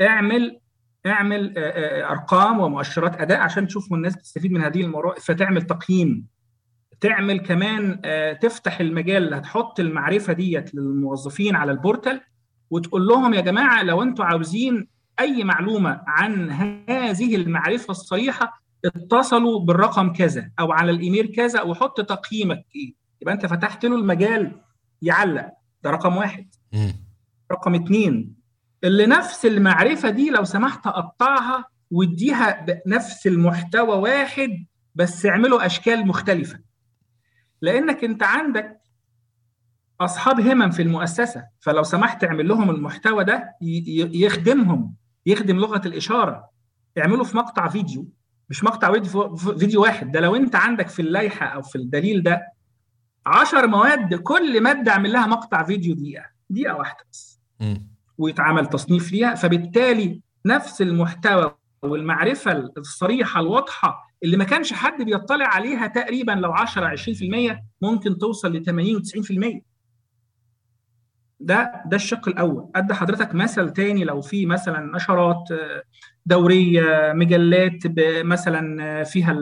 اعمل اعمل أرقام ومؤشرات أداء عشان تشوف الناس بتستفيد من هذه الموضوع فتعمل تقييم. تعمل كمان تفتح المجال هتحط المعرفة ديت للموظفين على البورتال وتقول لهم يا جماعة لو أنتم عاوزين أي معلومة عن هذه المعرفة الصريحة اتصلوا بالرقم كذا أو على الإيميل كذا وحط تقييمك. إيه يبقى انت فتحت له المجال يعلق. ده رقم واحد. م. رقم اتنين اللي نفس المعرفة دي لو سمحت قطعها واديها نفس المحتوى واحد بس اعمله أشكال مختلفة. لأنك انت عندك أصحاب همم في المؤسسة فلو سمحت اعمل لهم المحتوى ده يخدمهم يخدم لغة الإشارة. اعمله في مقطع فيديو مش مقطع فيديو واحد. ده لو انت عندك في اللائحة أو في الدليل ده 10 مواد كل مادة اعمل لها مقطع فيديو دقيقة دقيقة واحدة بس. ويتعمل تصنيف ليها فبالتالي نفس المحتوى والمعرفة الصريحة الواضحة اللي ما كانش حد بيطلع عليها تقريبا لو 10 20% ممكن توصل ل 80 و90% ده ده الشق الأول. أدي حضرتك مثل تاني لو في مثلا نشرات دورية مجلات مثلا فيها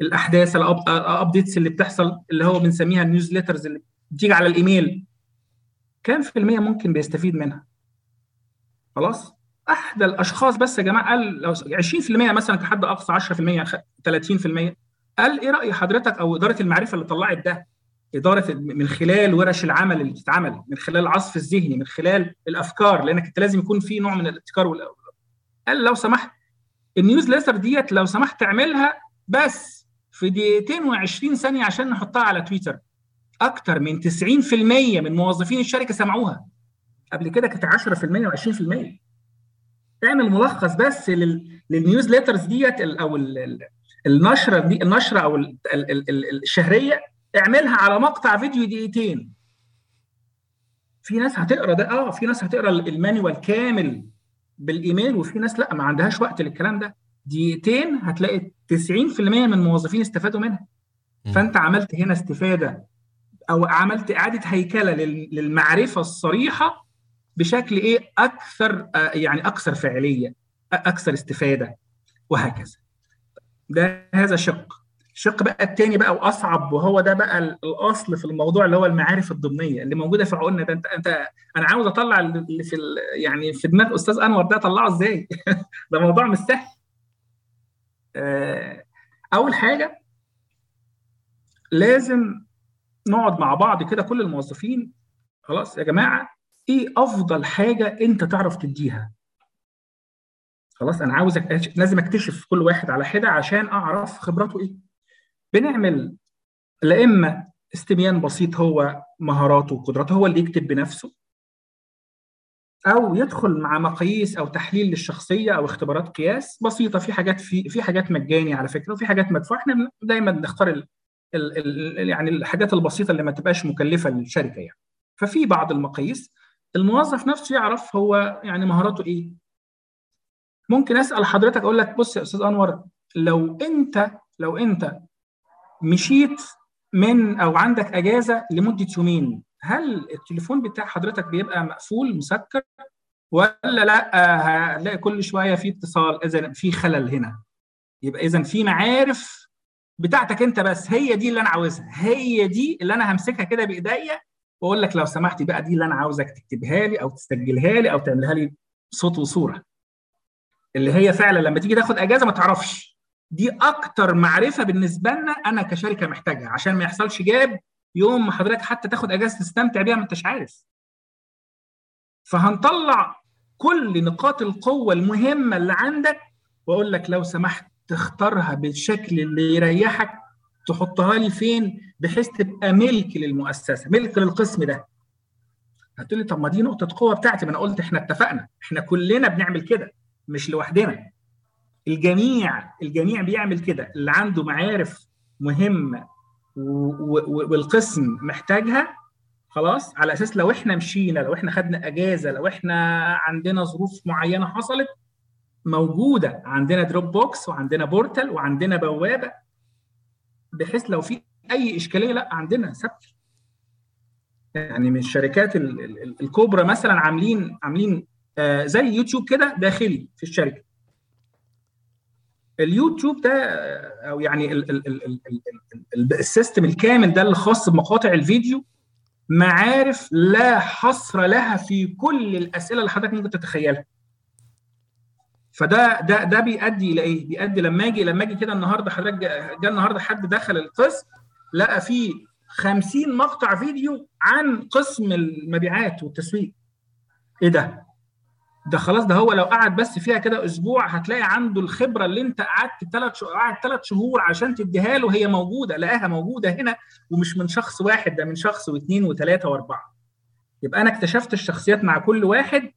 الأحداث ال updates اللي بتحصل اللي هو بنسميها ال newsletters اللي بتيجي على الإيميل. كام في المية ممكن بيستفيد منها؟ خلاص؟ أحدى الأشخاص بس يا جماعة قال لو 20% مثلا كحد أقصى 10% 30% قال إيه رأي حضرتك أو إدارة المعرفة اللي طلعت ده؟ إدارة من خلال ورش العمل اللي بتتعمل من خلال العصف الذهني من خلال الأفكار لأنك أنت لازم يكون في نوع من الابتكار. قال لو سمحت. ال newsletter ديت لو سمحت تعملها بس في دقيقتين و20 ثانية عشان نحطها على تويتر. أكتر من 90% من موظفين الشركة سمعوها. قبل كده كانت 10% و20% اعمل ملخص بس لل newsletters ديت أو النشرة دي النشرة أو الشهرية. اعملها على مقطع فيديو دقيقتين. في ناس هتقرأ ده. آه في ناس هتقرأ المانيوال كامل بالإيميل وفي ناس لأ ما عندهاش وقت للكلام ده. دقيقتين هتلاقي 90% من الموظفين استفادوا منها. فأنت عملت هنا استفادة أو عملت إعادة هيكلة للمعرفة الصريحة بشكل إيه؟ أكثر يعني أكثر فعاليه أكثر استفادة وهكذا. ده هذا شق. الشق بقى الثاني بقى وأصعب وهو ده بقى الأصل في الموضوع اللي هو المعارف الضمنية اللي موجودة في عقولنا. ده أنت أنت أنا عاوز أطلع اللي في يعني في دماغ أستاذ أنور ده أطلعه إزاي؟ ده موضوع مش سهل. آه، أول حاجة لازم نقعد مع بعض كده كل الموظفين خلاص يا جماعة إيه أفضل حاجة أنت تعرف تديها؟ خلاص أنا عاوزك لازم أكتشف كل واحد على حدة عشان أعرف خبراته إيه. بنعمل لا إما استبيان بسيط هو مهاراته وقدراته هو اللي يكتب بنفسه. أو يدخل مع مقاييس أو تحليل للشخصية أو اختبارات قياس بسيطة. في حاجات في في حاجات مجاني على فكرة وفي حاجات مدفوعة. إحنا دايما نختار ال ال ال يعني الحاجات البسيطة اللي ما تبقاش مكلفة للشركة يعني. ففي بعض المقاييس الموظف نفسه يعرف هو يعني مهاراته إيه. ممكن أسأل حضرتك أقول لك بص يا أستاذ أنور لو أنت لو أنت مشيت من أو عندك أجازة لمدة يومين هل التليفون بتاع حضرتك بيبقى مقفول مسكر ولا لأ هتلاقي كل شوية في اتصال اذا في خلل هنا؟ يبقى اذا في معارف بتاعتك أنت بس هي دي اللي أنا عاوزها. هي دي اللي أنا همسكها كده بإيديا وأقول لك لو سمحتي بقى دي اللي أنا عاوزك تكتبها لي أو تسجلها لي أو تعملها لي صوت وصورة. اللي هي فعلا لما تيجي تاخد أجازة ما تعرفش. دي أكتر معرفة بالنسبة لنا أنا كشركة محتاجها. عشان ما يحصلش جاب يوم ما حضرتك حتى تاخد اجازة تستمتع بيها ما انتش عارف. فهنطلع كل نقاط القوة المهمة اللي عندك وأقول لك لو سمحت تختارها بالشكل اللي يريحك تحطها لي فين؟ بحيث تبقى ملك للمؤسسة ملك للقسم ده. هتقول لي طب ما دي نقطة قوة بتاعتي ما أنا قلت إحنا اتفقنا إحنا كلنا بنعمل كده مش لوحدنا. الجميع الجميع بيعمل كده اللي عنده معارف مهمة والقسم محتاجها خلاص على أساس لو إحنا مشينا لو إحنا خدنا أجازة لو إحنا عندنا ظروف معينة حصلت موجودة عندنا دروب بوكس وعندنا portal وعندنا بوابة بحيث لو في أي إشكالية لأ عندنا ثبت يعني من الشركات الكبرى مثلا عاملين عاملين آه زي يوتيوب كده داخلي في الشركة. اليوتيوب ده أو يعني السيستم الكامل ده اللي خاص بمقاطع الفيديو معارف لا حصر لها في كل الأسئلة اللي حضرتك ممكن تتخيلها فده ده ده بيؤدي إلى إيه؟ بيؤدي لما أجي لما أجي كده النهارده حضرتك جه النهارده حد دخل القسم لقى فيه 50 مقطع فيديو عن قسم المبيعات والتسويق. إيه ده؟ ده خلاص ده هو لو قعد بس فيها كده أسبوع هتلاقي عنده الخبرة اللي أنت قعدت ثلاث شهور قعد ثلاث شهور عشان تديها له هي موجودة لقاها موجودة هنا ومش من شخص واحد ده من شخص واثنين وثلاثة وأربعة. يبقى أنا اكتشفت الشخصيات مع كل واحد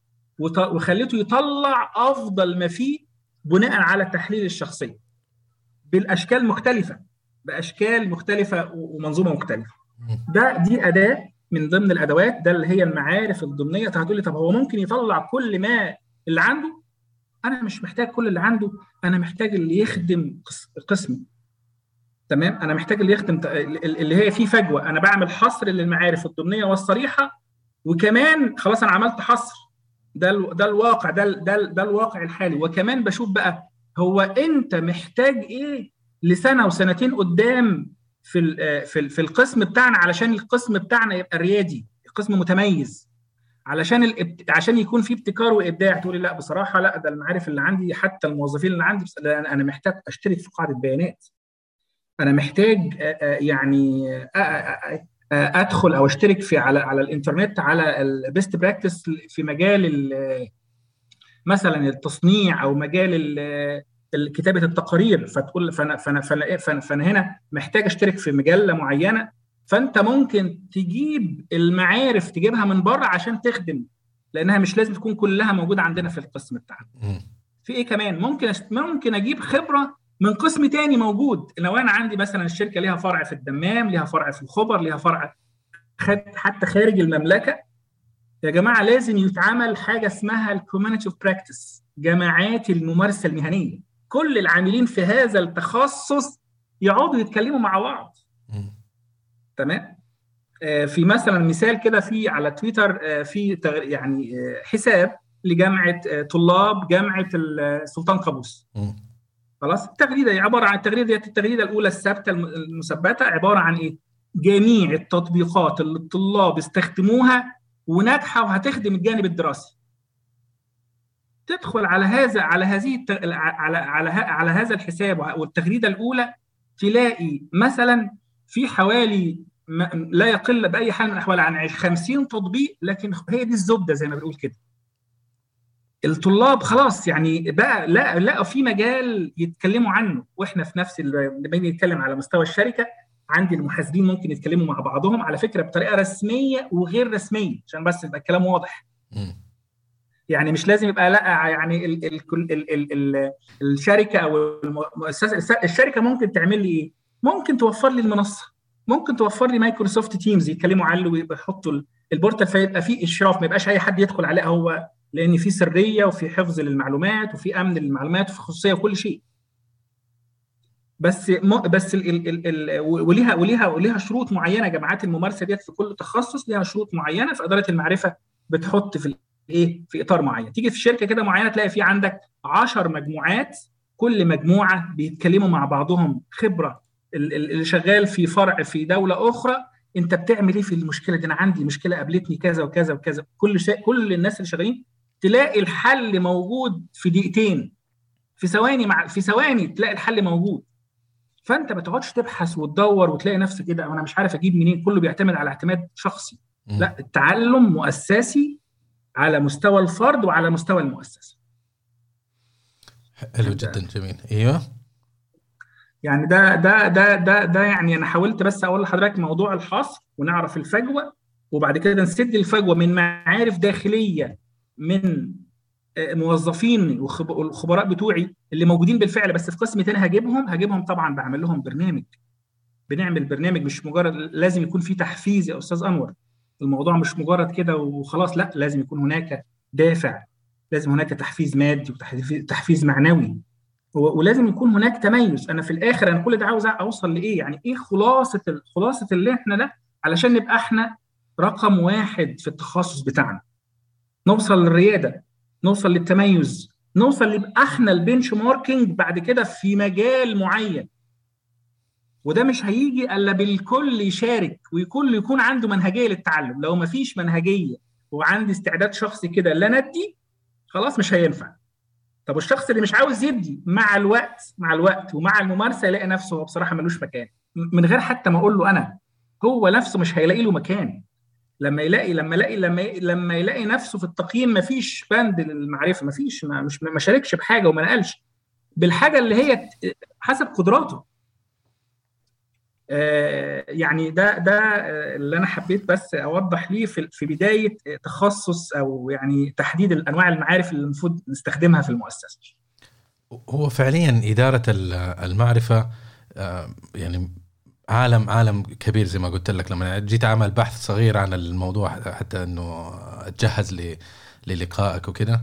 وخليته يطلع أفضل ما فيه بناء على تحليل الشخصيه بالأشكال مختلفة بأشكال مختلفة ومنظومة مختلفة. ده دي أداة من ضمن الأدوات ده اللي هي المعارف الضمنية. هتقول لي طب هو ممكن يطلع كل ما اللي عنده؟ أنا مش محتاج كل اللي عنده أنا محتاج اللي يخدم قسمي. تمام؟ أنا محتاج اللي يخدم اللي هي فيه فجوة. أنا بعمل حصر للمعارف الضمنية والصريحة وكمان خلاص أنا عملت حصر. ده ده الواقع ده ده ده الواقع الحالي. وكمان بشوف بقى هو انت محتاج إيه لسنة وسنتين قدام في في في القسم بتاعنا علشان القسم بتاعنا يبقى ريادي قسم متميز. علشان الابت... عشان يكون في ابتكار وإبداع. تقولي لا بصراحة لا ده المعارف اللي عندي حتى الموظفين اللي عندي بس أنا محتاج أشترك في قاعدة بيانات. أنا محتاج يعني أدخل أو أشترك في على على الإنترنت على ال best practice في مجال مثلا التصنيع أو مجال كتابة التقارير فتقول فأنا فأنا فأنا, فأنا, فأنا هنا محتاج أشترك في مجلة معينة فأنت ممكن تجيب المعارف تجيبها من بره عشان تخدم لأنها مش لازم تكون كلها موجودة عندنا في القسم بتاعنا. في إيه كمان؟ ممكن ممكن أجيب خبرة من قسم تاني موجود لو أنا عندي مثلا الشركة ليها فرع في الدمام ليها فرع في الخبر ليها فرع حتى خارج المملكة يا جماعة لازم يتعمل حاجة اسمها ال community of practice جماعات الممارسة المهنية كل العاملين في هذا التخصص يقعدوا يتكلموا مع بعض. تمام؟ آه في مثلا مثال كده في على تويتر آه في يعني آه حساب لجامعة طلاب جامعة السلطان قابوس. خلاص؟ التغريدة عبارة عن التغريدة التغريدة الأولى الثابتة المثبتة عبارة عن إيه؟ جميع التطبيقات اللي الطلاب استخدموها وناجحة وهتخدم الجانب الدراسي. تدخل على هذا على هذه. على على على هذا الحساب والتغريدة الأولى تلاقي مثلا في حوالي لا يقل بأي حال من الأحوال عن 50 تطبيق لكن هي دي الزبدة زي ما بنقول كده. الطلاب خلاص يعني بقى لا لقوا في مجال يتكلموا عنه. وإحنا في نفس لما نتكلم على مستوى الشركة عندي المحاسبين ممكن يتكلموا مع بعضهم على فكرة بطريقة رسمية وغير رسمية عشان بس يبقى الكلام واضح. يعني مش لازم يبقى لا يعني ال ال ال ال ال الشركة أو المؤسسة الشركة ممكن تعمل لي إيه؟ ممكن توفر لي المنصة ممكن توفر لي مايكروسوفت تيمز يتكلموا عنه ويحطوا البورتال فيبقى فيه إشراف ما يبقاش أي حد يدخل عليه هو لأن في سرية وفي حفظ للمعلومات وفي أمن للمعلومات وفي خصوصية وكل شيء بس. بس ال... ال... ال... وليها وليها وليها شروط معينة جامعات الممارسة ديت في كل تخصص ليها شروط معينة في إدارة المعرفة بتحط في إيه في إطار معين. تيجي في شركة كده معينة تلاقي في عندك 10 مجموعات كل مجموعة بيتكلموا مع بعضهم خبرة. اللي شغال في فرع في دولة أخرى أنت بتعمل إيه في المشكلة دي؟ أنا عندي مشكلة قابلتني كذا وكذا وكذا. كل شيء كل الناس اللي شغالين تلاقي الحل موجود في دقيقتين. في ثواني مع في ثواني تلاقي الحل موجود. فأنت ما تقعدش تبحث وتدور وتلاقي نفسك كده أنا مش عارف أجيب منين. كله بيعتمد على اعتماد شخصي. لا التعلم مؤسسي على مستوى الفرد وعلى مستوى المؤسسة. حلو جدا جميل. أيوه. يعني ده ده ده ده ده يعني أنا حاولت بس أقول لحضرتك موضوع الحصر ونعرف الفجوة وبعد كده نسد الفجوة من معارف داخلية من آه، موظفين والخبراء بتوعي اللي موجودين بالفعل بس في قسم تاني هجيبهم. هجيبهم طبعا بعمل لهم برنامج. بنعمل برنامج مش مجرد لازم يكون في تحفيز يا أستاذ أنور. الموضوع مش مجرد كده وخلاص لا لازم يكون هناك دافع لازم هناك تحفيز مادي وتحفيز معنوي. ولازم يكون هناك تميز. أنا في الآخر أنا كل ده عاوز أوصل لإيه؟ يعني إيه خلاصة خلاصة اللي إحنا ده علشان نبقى إحنا رقم واحد في التخصص بتاعنا. نوصل للريادة نوصل للتميز نوصل نبقى إحنا البنش ماركينج بعد كده في مجال معين. وده مش هيجي إلا بالكل يشارك ويكون يكون عنده منهجية للتعلم. لو ما فيش منهجية وعندي استعداد شخصي كده لا ندي خلاص مش هينفع. طب الشخص اللي مش عاوز يدي مع الوقت مع الوقت ومع الممارسة يلاقي نفسه هو بصراحة ملوش مكان. من غير حتى ما أقول له أنا هو نفسه مش هيلاقي له مكان. لما يلاقي لما يلاقي لما لما يلاقي نفسه في التقييم ما فيش بند للمعرفة ما فيش ما مش ما شاركش بحاجة وما نقلش. بالحاجة اللي هي حسب قدراته. يعني ده ده اللي أنا حبيت بس أوضح ليه في في بداية تخصص أو يعني تحديد انواع المعارف اللي المفروض نستخدمها في المؤسسة. هو فعليا إدارة المعرفة آه، يعني عالم عالم كبير زي ما قلت لك لما جيت أعمل بحث صغير عن الموضوع حتى إنه أتجهز للقائك وكذا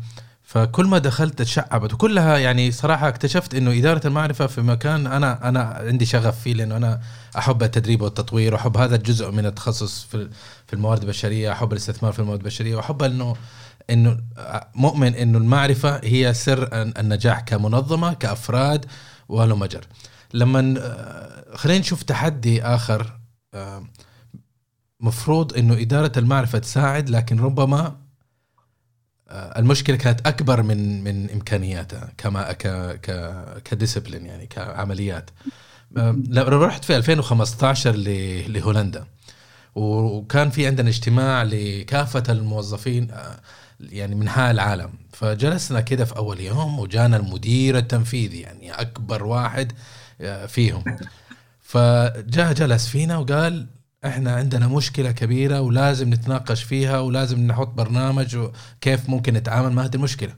فكل ما دخلت تشعبت. وكلها يعني صراحة اكتشفت إنه إدارة المعرفة في مكان أنا أنا عندي شغف فيه لأنه أنا أحب التدريب والتطوير وأحب هذا الجزء من التخصص في في الموارد البشرية أحب الاستثمار في الموارد البشرية وأحب إنه إنه مؤمن إنه المعرفة هي سر النجاح كمنظمة كأفراد ولو مجر لما خلينا نشوف تحدي آخر مفروض إنه إدارة المعرفة تساعد لكن ربما المشكلة كانت أكبر من من إمكانياتها كما ك ك كديسبلين يعني كعمليات. لما رحت في 2015 لهولندا. وكان في عندنا اجتماع لكافة الموظفين يعني من حال العالم. فجلسنا كده في أول يوم وجانا المدير التنفيذي يعني أكبر واحد فيهم. فجاء جلس فينا وقال إحنا عندنا مشكلة كبيرة ولازم نتناقش فيها ولازم نحط برنامج وكيف ممكن نتعامل مع هذه المشكلة.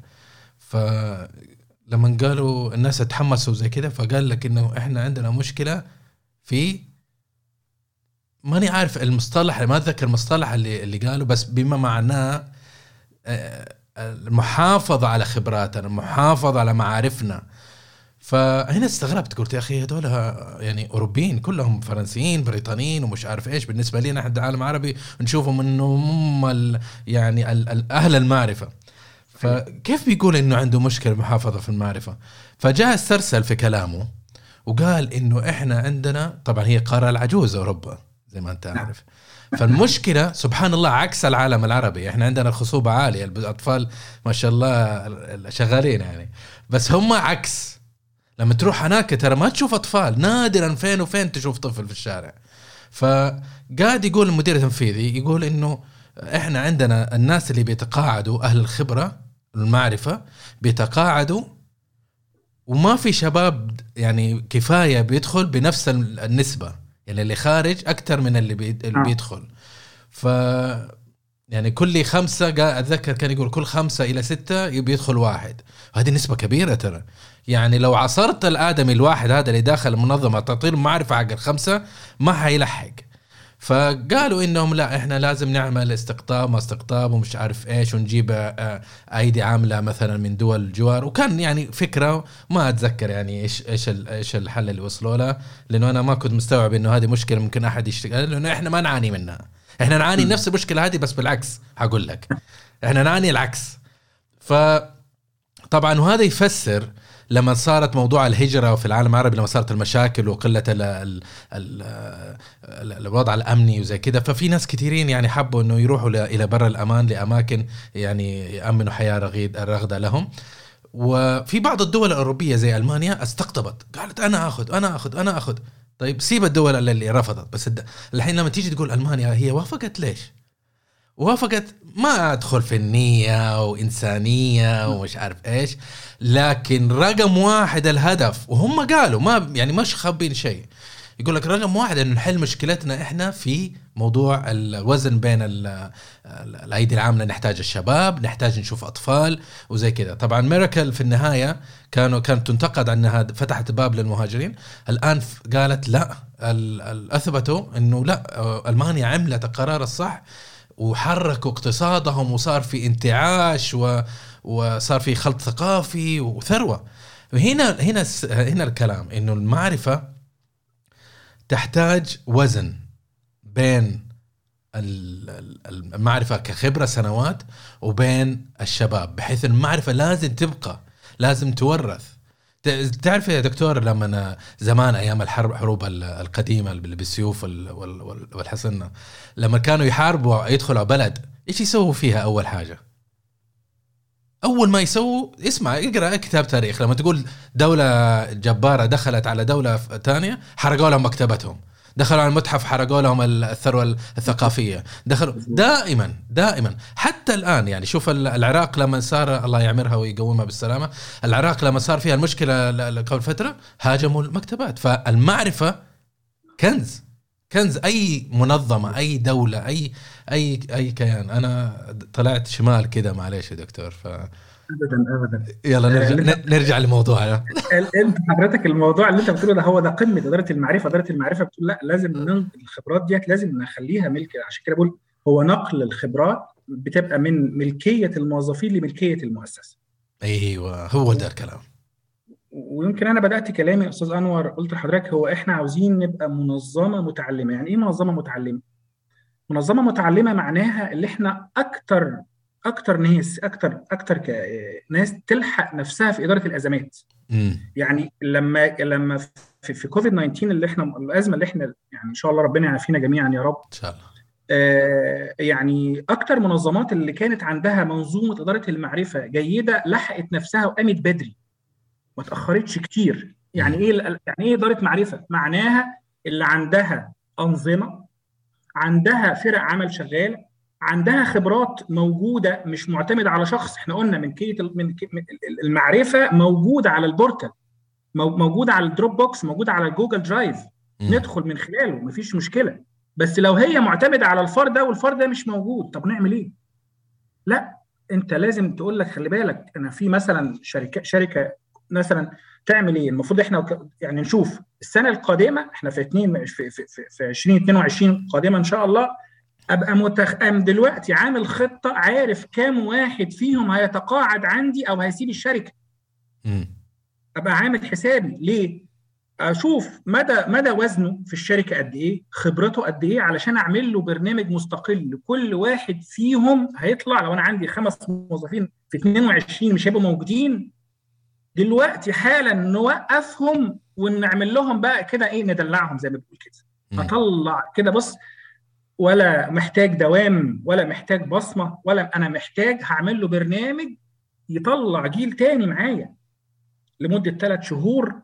فلما قالوا الناس تحمسوا زي كده فقال لك إنه إحنا عندنا مشكلة في ماني عارف المصطلح ما أتذكر المصطلح اللي اللي قاله بس بما معناه آه، المحافظة على خبراتنا المحافظة على معارفنا. فهنا استغربت قلت يا أخي هذول يعني أوروبيين كلهم فرنسيين بريطانيين ومش عارف إيش. بالنسبة لنا إحنا العالم العربي نشوفهم انه هم يعني أهل المعرفة. فكيف بيقول إنه عنده مشكلة محافظه في المعرفة؟ فجاء استرسل في كلامه وقال إنه إحنا عندنا طبعا هي قارة العجوز أوروبا زي ما أنت عارف. فالمشكلة سبحان الله عكس العالم العربي. إحنا عندنا خصوبه عالية الأطفال ما شاء الله شغالين يعني. بس هم عكس. لما تروح هناك ترى ما تشوف أطفال نادرا فين وفين تشوف طفل في الشارع. فقاعد يقول المدير التنفيذي يقول إنه إحنا عندنا الناس اللي بيتقاعدوا أهل الخبرة المعرفة بيتقاعدوا وما في شباب يعني كفاية بيدخل بنفس النسبة. يعني اللي خارج أكثر من اللي, بي... اللي آه. بيدخل. ف يعني كل خمسة أتذكر كان يقول كل خمسة إلى ستة بيدخل واحد. هذه نسبة كبيرة ترى. يعني لو عصرت الآدمي الواحد هذا اللي داخل المنظمة تطير معرفة حق الخمسة ما حيلحق. فقالوا إنهم لا إحنا لازم نعمل استقطاب ما استقطاب ومش عارف إيش ونجيب آه، أيدي عاملة مثلا من دول الجوار وكان يعني فكرة ما أتذكر يعني إيش إيش إيش الحل اللي وصلوا له لأنه أنا ما كنت مستوعب إنه هذه مشكلة ممكن أحد يشتغل لأنه إحنا ما نعاني منها. إحنا نعاني نفس المشكلة هذه بس بالعكس حقول لك. إحنا نعاني العكس. ف طبعا وهذا يفسر لما صارت موضوع الهجرة في العالم العربي لما صارت المشاكل وقلة ال ال ال الوضع الأمني وزي كذا ففي ناس كثيرين يعني حبوا إنه يروحوا إلى بر الأمان لأماكن يعني يأمنوا حياة رغيد رغدة لهم. وفي بعض الدول الأوروبية زي ألمانيا استقطبت. قالت أنا آخذ أنا آخذ أنا آخذ. طيب سيب الدول اللي رفضت. بس الحين لما تيجي تقول ألمانيا هي وافقت ليش؟ وافقت. ما أدخل في النيه وإنسانية ومش عارف إيش. لكن رقم واحد الهدف وهم قالوا ما يعني مش خابين شيء. يقول لك رقم واحد إنه نحل مشكلتنا إحنا في موضوع الوزن بين الأيدي العاملة نحتاج الشباب نحتاج نشوف أطفال وزي كذا. طبعا ميراكل في النهاية كانوا كانت تنتقد إنها فتحت باب للمهاجرين. الآن قالت لا أثبتوا إنه لا ألمانيا عملت القرار الصح وحركوا اقتصادهم وصار في انتعاش و وصار في خلط ثقافي وثروة. هنا هنا هنا الكلام إنه المعرفة تحتاج وزن بين المعرفة كخبرة سنوات وبين الشباب بحيث المعرفة لازم تبقى لازم تورث. تعرف يا دكتور لما زمان أيام الحرب حروب القديمة بالسيوف والحصنه لما كانوا يحاربوا يدخلوا بلد إيش يسووا فيها أول حاجة؟ أول ما يسووا اسمع اقرأ كتاب تاريخ لما تقول دولة جبارة دخلت على دولة ثانية حرقوا لهم مكتبتهم دخلوا على المتحف حرقوا لهم الثروة الثقافية. دخلوا دائما دائما. حتى الآن يعني شوف العراق لما صار الله يعمرها ويقومها بالسلامة العراق لما صار فيها المشكلة قبل فترة هاجموا المكتبات. فالمعرفة كنز كنز. أي منظمة أي دولة اي اي أي كيان. أنا طلعت شمال كذا معلش يا دكتور ف ابدا ابدا. يلا نرجع نرجع لموضوعنا أنت حضرتك الموضوع اللي أنت بتقوله ده هو ده قمة إدارة المعرفة. إدارة المعرفة بتقول لأ لازم الخبرات ديت لازم نخليها ملك. عشان كده بقول هو نقل الخبرات بتبقى من ملكية الموظفين لملكية المؤسسة. أيوه هو ده الكلام. ويمكن أنا بدأت كلامي أستاذ أنور قلت لحضرتك هو إحنا عاوزين نبقى منظمة متعلمة. يعني إيه منظمة متعلمة؟ منظمة متعلمة معناها اللي إحنا أكتر أكتر ناس أكتر أكتر ناس تلحق نفسها في إدارة الأزمات. يعني لما لما في, في كوفيد 19 اللي إحنا الأزمة اللي إحنا يعني إن شاء الله ربنا يعافينا جميعا يا رب. إن شاء الله. آه يعني أكتر منظمات اللي كانت عندها منظومة إدارة المعرفة جيدة لحقت نفسها وقامت بدري. ما تأخرتش كتير. يعني إيه يعني إيه إدارة معرفة؟ معناها اللي عندها أنظمة عندها فرق عمل شغاله عندها خبرات موجودة مش معتمدة على شخص. إحنا قلنا من كيه من المعرفة موجودة على ال portal موجودة على الدروب بوكس موجودة على الجوجل درايف. ندخل من خلاله مفيش مشكلة. بس لو هي معتمدة على الفرد ده والفرد ده مش موجود طب نعمل إيه؟ لا أنت لازم تقول لك خلي بالك أنا في مثلا شركة شركة مثلا تعمل إيه؟ المفروض إحنا يعني نشوف السنة القادمة إحنا في 2 في في, في 2022 قادمة إن شاء الله أبقى متخم دلوقتي عامل خطة عارف كام واحد فيهم هيتقاعد عندي أو هيسيب الشركة؟ م. أبقى عامل حسابي. ليه؟ أشوف مدى مدى وزنه في الشركة قد إيه خبرته قد إيه علشان أعمل له برنامج مستقل. لكل واحد فيهم هيطلع لو أنا عندي خمس موظفين في 22 مش هيبقوا موجودين. دلوقتي حالا نوقفهم ونعمل لهم بقى كده إيه ندلعهم زي ما بنقول كده. أطلع كده بص ولا محتاج دوام ولا محتاج بصمة ولا أنا محتاج هعمل له برنامج يطلع جيل تاني معايا. لمدة ثلاث شهور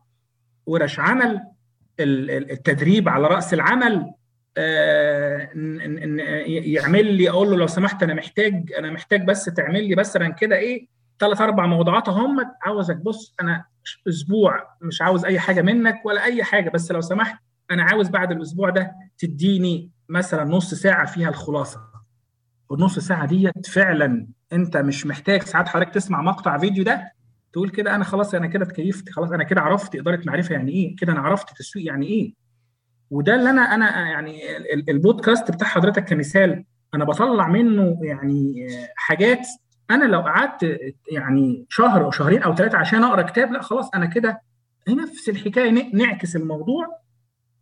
ورش عمل التدريب على رأس العمل آه، يعمل لي أقول له لو سمحت أنا محتاج أنا محتاج بس تعمل لي بس كده إيه ثلاث أربع موضوعات أهم عاوزك بص أنا أسبوع مش عاوز أي حاجة منك ولا أي حاجة بس لو سمحت أنا عاوز بعد الأسبوع ده تديني مثلا نص ساعة فيها الخلاصة. والنص ساعة ديت فعلا أنت مش محتاج ساعات حضرتك تسمع مقطع فيديو ده تقول كده أنا خلاص أنا كده اتكيفت خلاص أنا كده عرفت إدارة معرفه يعني إيه كده أنا عرفت تسويق يعني إيه. وده اللي أنا أنا يعني البودكاست بتاع حضرتك كمثال أنا بطلع منه يعني حاجات أنا لو قعدت يعني شهر أو شهرين أو ثلاثة عشان أقرأ كتاب لأ خلاص أنا كده نفس الحكاية نعكس الموضوع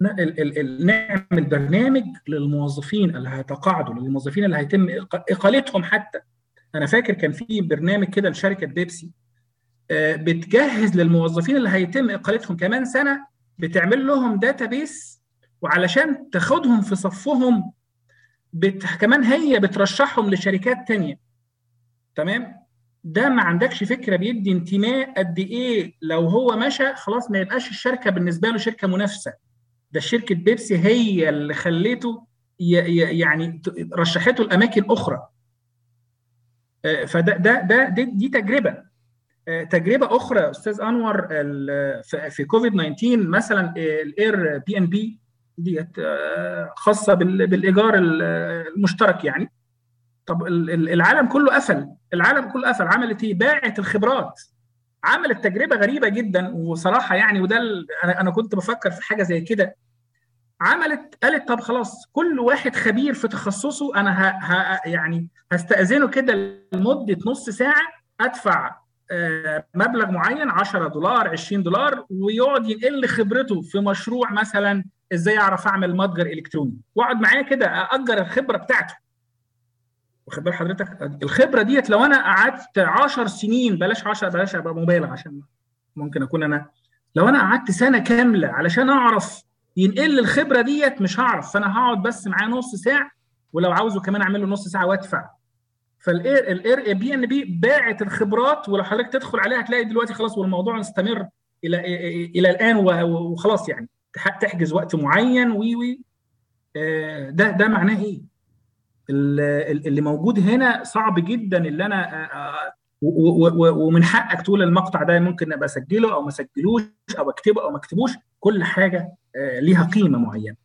نعمل برنامج للموظفين اللي هيتقاعدوا للموظفين اللي هيتم إقالتهم حتى. أنا فاكر كان في برنامج كده لشركة بيبسي آه، بتجهز للموظفين اللي هيتم إقالتهم كمان سنة بتعمل لهم داتابيس وعلشان تاخدهم في صفهم بت... كمان هي بترشحهم لشركات تانية. تمام؟ ده ما عندكش فكرة بيدي انتماء قد إيه لو هو مشى خلاص ما يبقاش الشركة بالنسبة له شركة منافسة. ده شركة بيبسي هي اللي خليته يعني رشحته لأماكن أخرى. آه، فده ده ده دي, دي تجربة. آه، تجربة أخرى أستاذ أنور في كوفيد 19 مثلا الإير بي إن بي ديت آه، خاصة بالإيجار المشترك يعني. طب العالم كله قفل. العالم كله قفل. عملت إيه؟ باعت الخبرات. عملت تجربة غريبة جدا. وصراحة يعني وده أنا أنا كنت بفكر في حاجة زي كده. عملت قالت طب خلاص كل واحد خبير في تخصصه أنا ه... ه... يعني هستأذنه كده لمدة نص ساعة أدفع آه، مبلغ معين 10 دولار 20 دولار ويقعد ينقل خبرته في مشروع مثلا إزاي أعرف أعمل متجر إلكتروني. واقعد معاه كده أأجر الخبرة بتاعته. واخد بال حضرتك؟ الخبرة ديت لو أنا قعدت 10 سنين بلاش 10 بلاش أبقى مبالغ عشان ممكن أكون أنا لو أنا قعدت سنة كاملة علشان أعرف ينقل الخبرة ديت مش هعرف. فأنا هقعد بس معاه نص ساعة ولو عاوزه كمان أعمل له نص ساعة وأدفع. فالإير الإير بي إن بي باعت الخبرات ولو حضرتك تدخل عليها هتلاقي دلوقتي خلاص والموضوع استمر إلى إلى الآن وخلاص يعني. تحجز وقت معين وي وي. آه، ده ده معناه إيه؟ اللي موجود هنا صعب جدا اللي أنا آه، آه، ومن حقك تقول المقطع ده ممكن أبقى أسجله أو ما أسجلوش أو أكتبه أو ما أكتبوش. كل حاجة ليها قيمة معينة.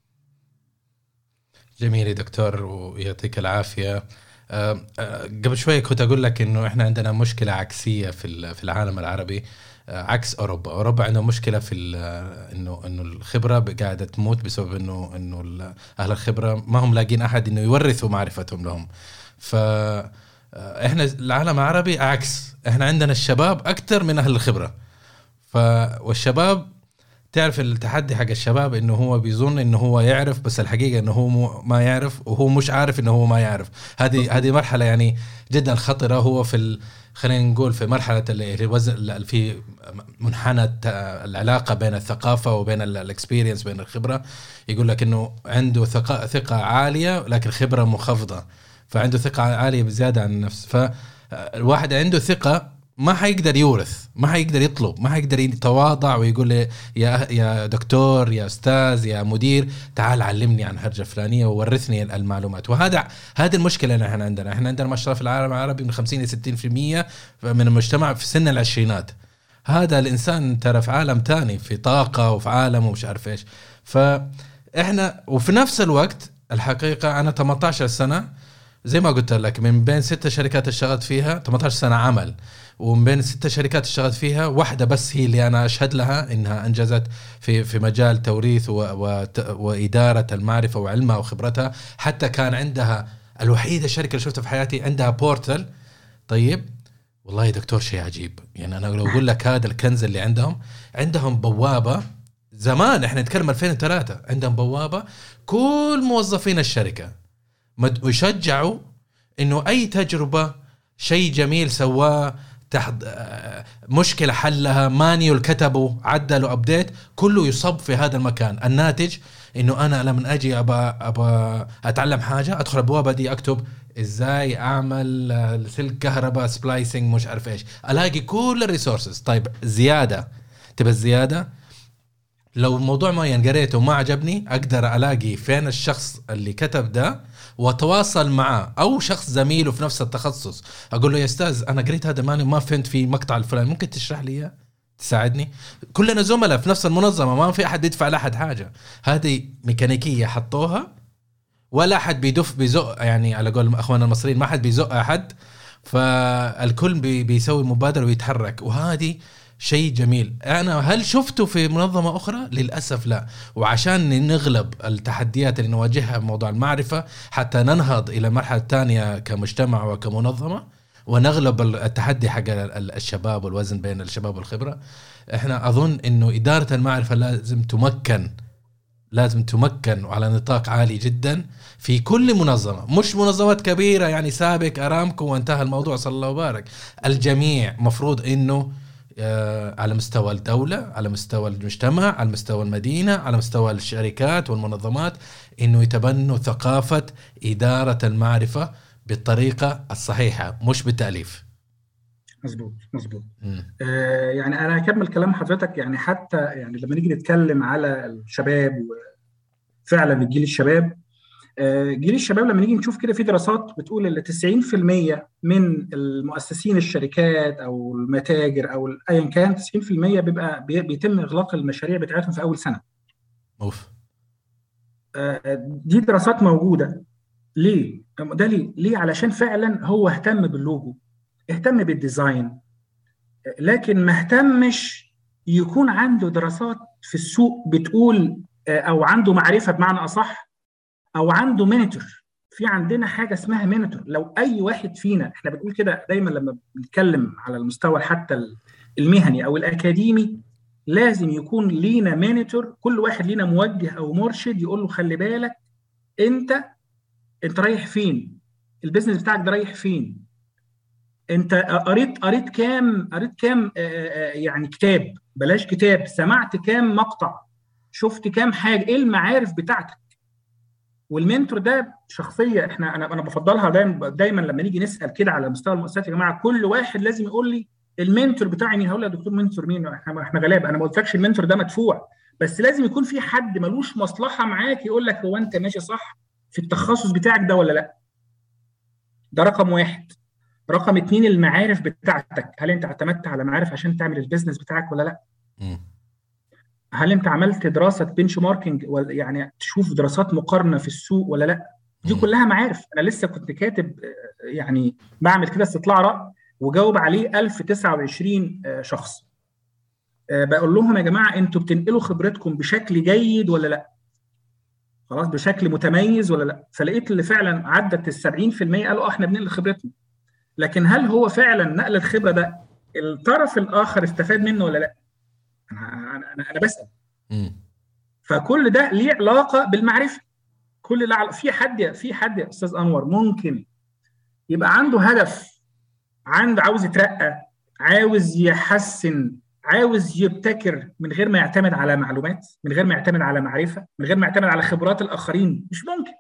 جميل يا دكتور ويعطيك العافية. قبل شوي كنت أقول لك إنه إحنا عندنا مشكلة عكسية في في العالم العربي عكس أوروبا أوروبا عندهم مشكلة في إنه إنه الخبرة قاعدة تموت بسبب إنه إنه أهل الخبرة ما هم لاقين أحد إنه يورثوا معرفتهم لهم ف إحنا العالم العربي عكس إحنا عندنا الشباب أكثر من أهل الخبرة ف والشباب تعرف التحدي حق الشباب إنه هو بيظن إنه هو يعرف بس الحقيقة إنه هو ما يعرف وهو مش عارف إنه هو ما يعرف. هذه هذه مرحلة يعني جدا خطرة. هو في خلينا نقول في مرحلة اللي وزن في منحنى العلاقة بين الثقافة وبين الاكسبيرينس بين الخبرة. يقول لك إنه عنده ثقه ثقة عالية لكن خبرة منخفضة. فعنده ثقة عالية بزيادة عن النفس. فالواحد عنده ثقة ما حيقدر يورث ما حيقدر يطلب ما حيقدر يتواضع ويقول يا يا دكتور يا أستاذ يا مدير تعال علمني عن حاجة فلانية وورثني المعلومات. وهذا هذه المشكلة اللي إحنا عندنا. إحنا عندنا ما شاء الله في العالم العربي من 50 ل 60% من المجتمع في سن العشرينات. هذا الإنسان ترى في عالم تاني في طاقة وفي عالم ومش عارف إيش. فإحنا وفي نفس الوقت الحقيقة أنا 18 سنة زي ما قلت لك من بين ست شركات اشتغلت فيها 18 سنة عمل. ومن بين ست شركات اشتغلت فيها واحدة بس هي اللي أنا أشهد لها إنها أنجزت في في مجال توريث و و وإدارة المعرفة وعلمها وخبرتها. حتى كان عندها الوحيدة الشركة اللي شفتها في حياتي عندها بورتل طيب والله يا دكتور شيء عجيب. يعني أنا لو أقول لك هذا الكنز اللي عندهم عندهم بوابة زمان إحنا نتكلم 2003 عندهم بوابة كل موظفين الشركة يشجعوا إنه أي تجربة شيء جميل سواه تحت مشكلة حلها manual كتبوا عدلوا update كله يصب في هذا المكان. الناتج إنه أنا لما أجي ابى ابى أتعلم حاجة أدخل أبواب دي أكتب إزاي أعمل آه، سلك كهرباء splicing مش عارف إيش. ألاقي كل ال resources طيب زيادة. تبى الزياده لو موضوع معين قريته وما عجبني أقدر ألاقي فين الشخص اللي كتب ده وأتواصل معاه أو شخص زميله في نفس التخصص. أقول له يا أستاذ أنا قريت هذا ماني ما فهمت في مقطع الفلاني ممكن تشرح لي إياه؟ تساعدني. كلنا زملاء في نفس المنظمة ما في أحد يدفع لأحد حاجة. هذه ميكانيكية حطوها ولا أحد بيدف بيزق يعني على قول أخواننا المصريين ما حد بيزق أحد. فالكل بي بيسوي مبادرة ويتحرك. وهذه شيء جميل. أنا هل شفته في منظمة أخرى؟ للأسف لا. وعشان نغلب التحديات اللي نواجهها بموضوع المعرفة حتى ننهض إلى المرحله الثانية كمجتمع وكمنظمة ونغلب التحدي حق الشباب والوزن بين الشباب والخبرة. إحنا أظن إنه إدارة المعرفة لازم تمكن لازم تمكن وعلى نطاق عالي جدا في كل منظمة. مش منظمات كبيرة يعني سابق أرامكو وانتهى الموضوع صلى الله وبارك. الجميع مفروض أنه على مستوى الدولة على مستوى المجتمع على مستوى المدينة على مستوى الشركات والمنظمات أنه يتبنوا ثقافة إدارة المعرفة بالطريقة الصحيحة مش بالتأليف. مظبوط مظبوط. آه يعني أنا هكمل كلام حضرتك يعني حتى يعني لما نيجي نتكلم على الشباب وفعلا الجيل الشباب آه جيل الشباب لما نيجي نشوف كده في دراسات بتقول إن 90% من المؤسسين الشركات أو المتاجر أو ايا كان 90% بيبقى بيتم إغلاق المشاريع بتاعتهم في أول سنة. أوف آه دي دراسات موجودة ليه؟ ده ليه؟ ليه؟ علشان فعلا هو اهتم باللوجو اهتم بال design لكن ما اهتمش يكون عنده دراسات في السوق بتقول أو عنده معرفة بمعنى أصح أو عنده mentor في عندنا حاجة اسمها mentor لو أي واحد فينا إحنا بنقول كده دايما لما بنتكلم على المستوى حتى المهني أو الأكاديمي لازم يكون لينا mentor كل واحد لينا موجه أو مرشد يقول له خلي بالك أنت أنت رايح فين؟ ال business بتاعك ده رايح فين؟ أنت قريت قريت كام قريت كام يعني كتاب؟ بلاش كتاب. سمعت كام مقطع؟ شفت كام حاجة؟ إيه المعارف بتاعتك؟ وال mentor ده شخصية إحنا أنا أنا بفضلها دايما دايما لما نيجي نسأل كده على مستوى المؤسسات يا جماعة كل واحد لازم يقول لي ال mentor بتاعي مين؟ هقول له يا دكتور mentor مين؟ إحنا إحنا غلاب أنا ما قلتلكش ال mentor ده مدفوع. بس لازم يكون في حد ملوش مصلحة معاك يقول لك هو أنت ماشي صح في التخصص بتاعك ده ولا لأ؟ ده رقم واحد. رقم اتنين المعارف بتاعتك هل أنت اعتمدت على معارف عشان تعمل ال business بتاعك ولا لأ؟ م. هل انت عملت دراسة بنش ماركينج يعني تشوف دراسات مقارنة في السوق ولا لا؟ دي. كلها معارف. أنا لسه كنت كاتب يعني بعمل كده استطلاع رأي وجاوب عليه 1029 شخص. بقول لهم يا جماعة أنتوا بتنقلوا خبرتكم بشكل جيد ولا لا؟ خلاص بشكل متميز ولا لا؟ فلقيت اللي فعلا عدت ال 70% قالوا إحنا بننقل خبرتنا. لكن هل هو فعلا نقل الخبرة ده الطرف الآخر استفاد منه ولا لا؟ أنا أنا, أنا بسأل. فكل ده ليه علاقة بالمعرفة. كل ده في حد في حد يا أستاذ أنور ممكن يبقى عنده هدف عنده عاوز يترقى عاوز يحسن عاوز يبتكر من غير ما يعتمد على معلومات من غير ما يعتمد على معرفة من غير ما يعتمد على خبرات الآخرين. مش ممكن.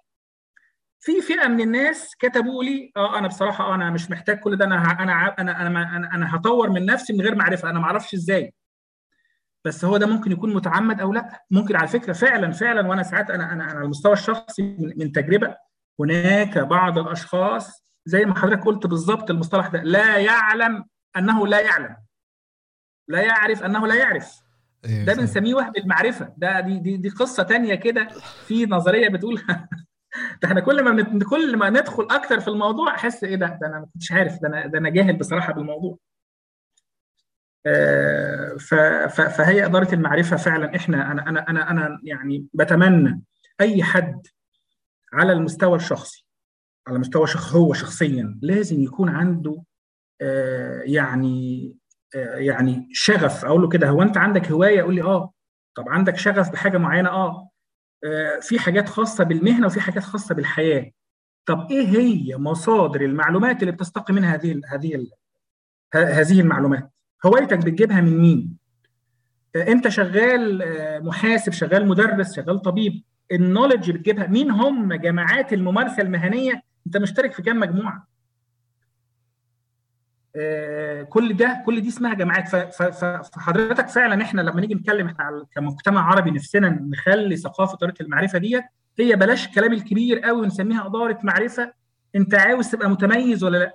في فئة من الناس كتبوا لي آه أنا بصراحة آه أنا مش محتاج كل ده أنا أنا أنا أنا أنا, أنا هطور من نفسي من غير معرفة. أنا ما أعرفش إزاي. بس هو ده ممكن يكون متعمد أو لأ ممكن على فكرة فعلا فعلا وأنا ساعات أنا أنا, أنا على المستوى الشخصي من, من تجربة هناك بعض الأشخاص زي ما حضرتك قلت بالظبط المصطلح ده لا يعلم أنه لا يعلم لا يعرف أنه لا يعرف ده بنسميه وهم المعرفة ده دي دي, دي قصة تانية كده في نظرية بتقول ده إحنا كل ما. كل ما ندخل أكتر في الموضوع أحس إيه ده ده أنا ما كنتش عارف ده أنا ده أنا جاهل بصراحة بالموضوع. فهي إدارة المعرفة فعلا إحنا أنا أنا أنا أنا يعني بتمنى أي حد على المستوى الشخصي على مستوى شخص هو شخصيا لازم يكون عنده آه يعني آه يعني شغف. أقول له كده هو أنت عندك هواية؟ يقول لي آه. طب عندك شغف بحاجة معينة؟ آه. في حاجات خاصة بالمهنة وفي حاجات خاصة بالحياة. طب إيه هي مصادر المعلومات اللي بتستقي منها هذه هذه هذه المعلومات؟ هوايتك بتجيبها من مين؟ انت شغال محاسب، شغال مدرس، شغال طبيب، النولج بتجيبها. مين هم جماعات الممارسة المهنية؟ انت مشترك في كام مجموعة؟ آه، كل ده كل دي اسمها جماعات. فحضرتك فعلا إحنا لما نيجي نتكلم إحنا كمجتمع عربي نفسنا نخلي ثقافة اداره المعرفة ديت هي بلاش الكلام الكبير قوي ونسميها إدارة معرفة. انت عاوز تبقى متميز ولا لا؟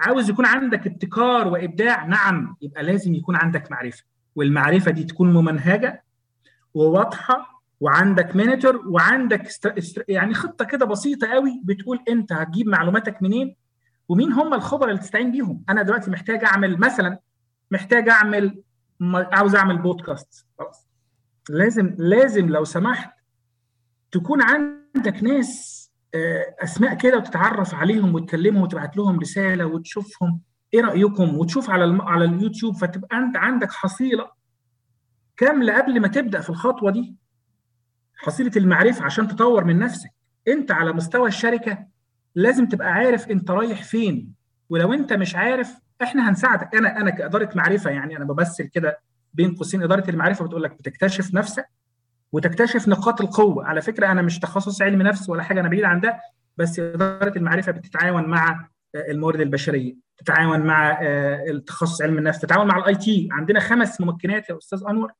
عاوز يكون عندك ابتكار وإبداع نعم يبقى لازم يكون عندك معرفة. والمعرفة دي تكون ممنهجة وواضحة وعندك مينيتور وعندك يعني خطة كده بسيطة قوي بتقول أنت هتجيب معلوماتك منين ومين هم الخبراء اللي تستعين بيهم. أنا دلوقتي محتاج أعمل مثلا محتاج أعمل عاوز أعمل بودكاست خلاص. لازم لازم لو سمحت تكون عندك ناس أسماء كده وتتعرف عليهم وتكلمهم وتبعت لهم رسالة وتشوفهم. إيه رأيكم؟ وتشوف على على اليوتيوب فتبقى أنت عندك حصيلة كاملة قبل ما تبدأ في الخطوة دي. حصيلة المعرفة عشان تطور من نفسك. أنت على مستوى الشركة لازم تبقى عارف أنت رايح فين. ولو أنت مش عارف إحنا هنساعدك. أنا أنا كإدارة معرفة يعني أنا بمثل كده بين قوسين. إدارة المعرفة بتقول لك بتكتشف نفسك وتكتشف نقاط القوة. على فكرة أنا مش تخصص علم نفس ولا حاجة أنا بعيد عن ده بس إدارة المعرفة بتتعاون مع الموارد البشرية تتعاون مع آه، التخصص علم النفس تتعاون مع ال IT عندنا خمس ممكنات يا أستاذ أنور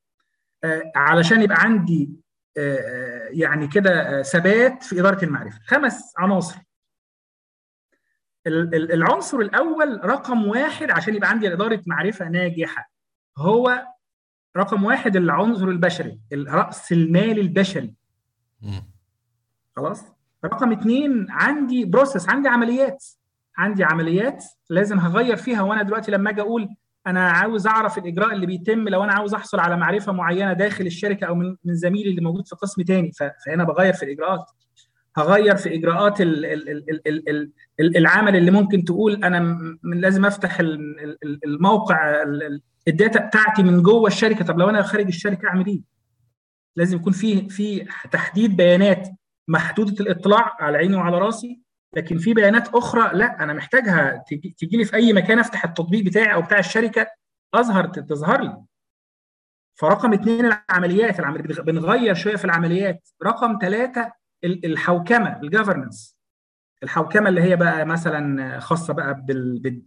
آه، علشان يبقى عندي آه، يعني كده ثبات في إدارة المعرفة. خمس عناصر. العنصر الأول رقم واحد عشان يبقى عندي إدارة معرفة ناجحة هو رقم واحد العنصر البشري راس المال البشري. خلاص؟ رقم اثنين عندي بروسيس عندي عمليات. عندي عمليات لازم هغير فيها وأنا دلوقتي لما أجي أقول أنا عاوز أعرف الإجراء اللي بيتم لو أنا عاوز أحصل على معرفة معينة داخل الشركة أو من من زميلي اللي موجود في قسم تاني فهنا بغير في الإجراءات. هغير في إجراءات العمل اللي ممكن تقول أنا لازم أفتح الموقع الداتا بتاعتي من جوه الشركة. طب لو أنا خارج الشركة أعمل إيه؟ لازم يكون في في تحديد بيانات محدودة الإطلاع على عيني وعلى رأسي لكن في بيانات أخرى لا أنا محتاجها تجي لي في أي مكان أفتح التطبيق بتاعي أو بتاع الشركة أظهر تظهر لي. فرقم اثنين العمليات بنغير شوية في العمليات. رقم ثلاثة الحوكمة الجفرنس الحوكمة اللي هي بقى مثلا خاصة بقى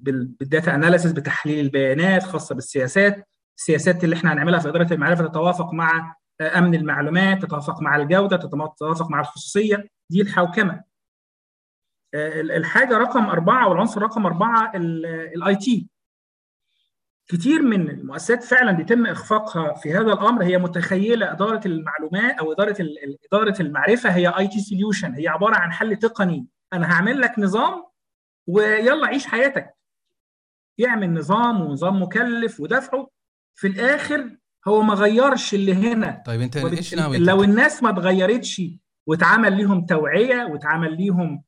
بال data analysis بتحليل البيانات خاصة بالسياسات. السياسات اللي إحنا هنعملها في إدارة المعرفة تتوافق مع أمن المعلومات تتوافق مع الجودة تتوافق مع الخصوصية. دي الحوكمة. الحاجة رقم أربعة والعنصر رقم أربعة ال IT كتير من المؤسسات فعلا بيتم إخفاقها في هذا الأمر. هي متخيلة إدارة المعلومات أو إدارة إدارة المعرفة. هي IT solution. هي عبارة عن حل تقني. أنا هعمل لك نظام ويلا عيش حياتك. يعمل نظام ونظام مكلف ودفعه. في الآخر هو ما غيرش اللي هنا. طيب أنت إيش ناوي؟ لو الناس ما اتغيرتش واتعمل ليهم توعية واتعمل ليهم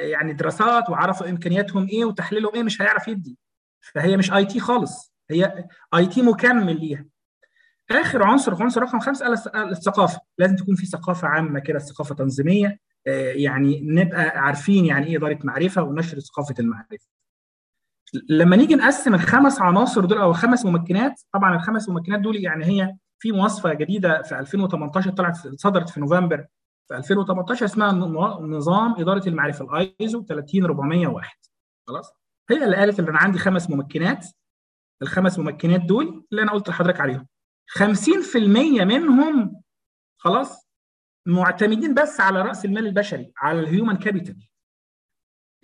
يعني دراسات وعرفوا إمكانياتهم إيه وتحليلهم إيه مش هيعرف يدي. فهي مش IT خالص. هي IT مكمل ليها. آخر عنصر عنصر رقم خمسه الثقافة. لازم تكون في ثقافة عامة كده ثقافة تنظيمية. آه، يعني نبقى عارفين يعني إيه إدارة معرفة ونشر ثقافة المعرفة. لما نيجي نقسم الخمس عناصر دول أو الخمس ممكنات طبعا الخمس ممكنات دول يعني هي في مواصفة جديدة في 2018 طلعت صدرت في نوفمبر. في 2018 اسمها نظام إدارة المعرفة الايزو 30401 خلاص؟ هي اللي قالت ان أنا عندي خمس ممكنات. الخمس ممكنات دول اللي أنا قلت لحضرتك عليهم. 50% منهم خلاص معتمدين بس على رأس المال البشري على ال human capital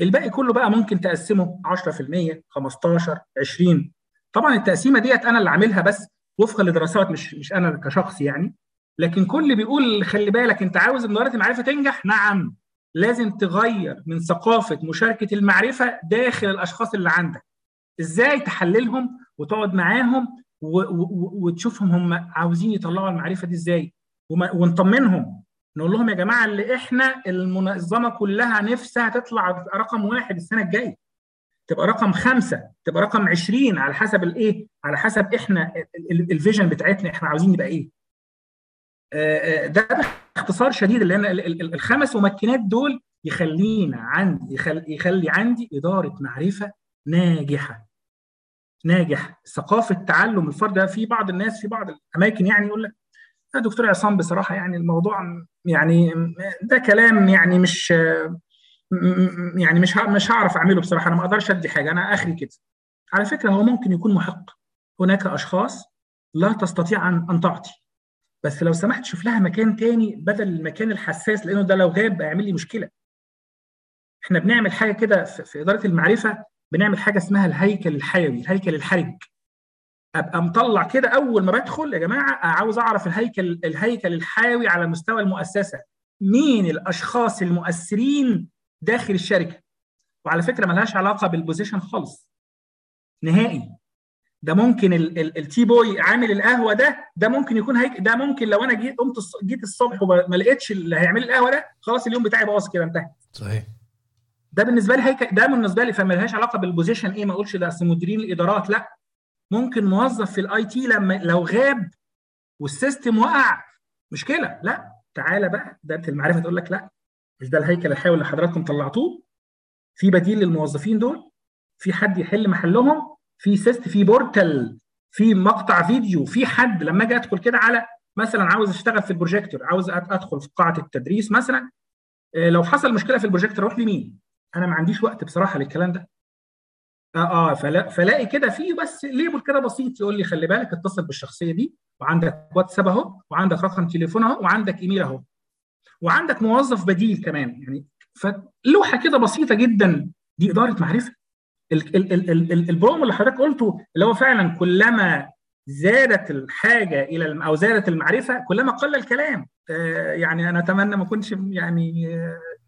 الباقي كله بقى ممكن تقسمه 10% 15 20 طبعا التقسيمة ديت أنا اللي عاملها بس وفقا لدراسات مش مش أنا كشخص يعني. لكن كل بيقول خلي بالك أنت عاوز إدارة المعرفة تنجح؟ نعم. لازم تغير من ثقافة مشاركة المعرفة داخل الأشخاص اللي عندك إزاي تحللهم وتقعد معاهم وتشوفهم هم عاوزين يطلعوا المعرفة دي إزاي ونطمنهم نقول لهم يا جماعة اللي إحنا المنظمة كلها نفسها تطلع رقم واحد السنة الجاية تبقى رقم خمسة تبقى رقم 20 على حسب الإيه؟ على حسب إحنا الفيجن بتاعتنا إحنا عاوزين نبقى إيه؟ آه، آه، ده باختصار شديد لأن الخمس ممكنات دول يخلينا عندي يخلي عندي إدارة معرفة ناجحة. ناجح ثقافة تعلم الفرد في بعض الناس في بعض الأماكن يعني يقول لك يا دكتور عصام بصراحة يعني الموضوع يعني ده كلام يعني مش يعني مش مش هعرف أعمله بصراحة أنا ما أقدرش أدي حاجة أنا آخري كده. على فكرة هو ممكن يكون محق. هناك أشخاص لا تستطيع أن تعطي. بس لو سمحت شوف لها مكان تاني بدل المكان الحساس لأنه ده لو غاب هيعمل لي مشكلة. إحنا بنعمل حاجة كده في إدارة المعرفة بنعمل حاجة اسمها الهيكل الحيوي الهيكل الحرج. أبقى مطلع كده أول ما بدخل يا جماعة عاوز أعرف الهيكل الهيكل الحيوي على مستوى المؤسسة. مين الأشخاص المؤثرين داخل الشركة؟ وعلى فكرة ملهاش علاقة بال position خالص. نهائي. ده ممكن ال tea boy عامل القهوة ده ده ممكن يكون هي ده ده ممكن لو أنا جيت قمت جيت الصبح وما لقيتش اللي هيعمل القهوة ده خلاص اليوم بتاعي باظ كده انتهى. صحيح. ده بالنسبة لي هيك ده بالنسبة لي فما لهاش علاقة بال position إيه ما أقولش ده أصل مديرين الإدارات لأ. ممكن موظف في ال IT لما لو غاب وال system وقع مشكله لأ. تعالى بقى ده المعرفة تقول لك لأ. مش ده الهيكل الحيوي اللي حضراتكم طلعتوه؟ في بديل للموظفين دول؟ في حد يحل محلهم؟ في syst في portal في مقطع فيديو في حد لما أجي ادخل كده على مثلا عاوز اشتغل في البروجيكتور عاوز ادخل في قاعة التدريس مثلا لو حصل مشكلة في البروجيكتور أروح لمين؟ أنا ما عنديش وقت بصراحة للكلام ده آه آه فلا فلاقي كده في بس label كده بسيط يقول لي خلي بالك اتصل بالشخصية دي وعندك واتساب أهو وعندك رقم تليفون أهو وعندك إيميل أهو وعندك موظف بديل كمان يعني فلوحه كده بسيطة جدا دي إدارة معرفة البروم اللي حضرتك قلته اللي هو فعلا كلما زادت الحاجة إلى أو زادت المعرفة كلما قل الكلام. آه يعني أنا أتمنى ما كنتش يعني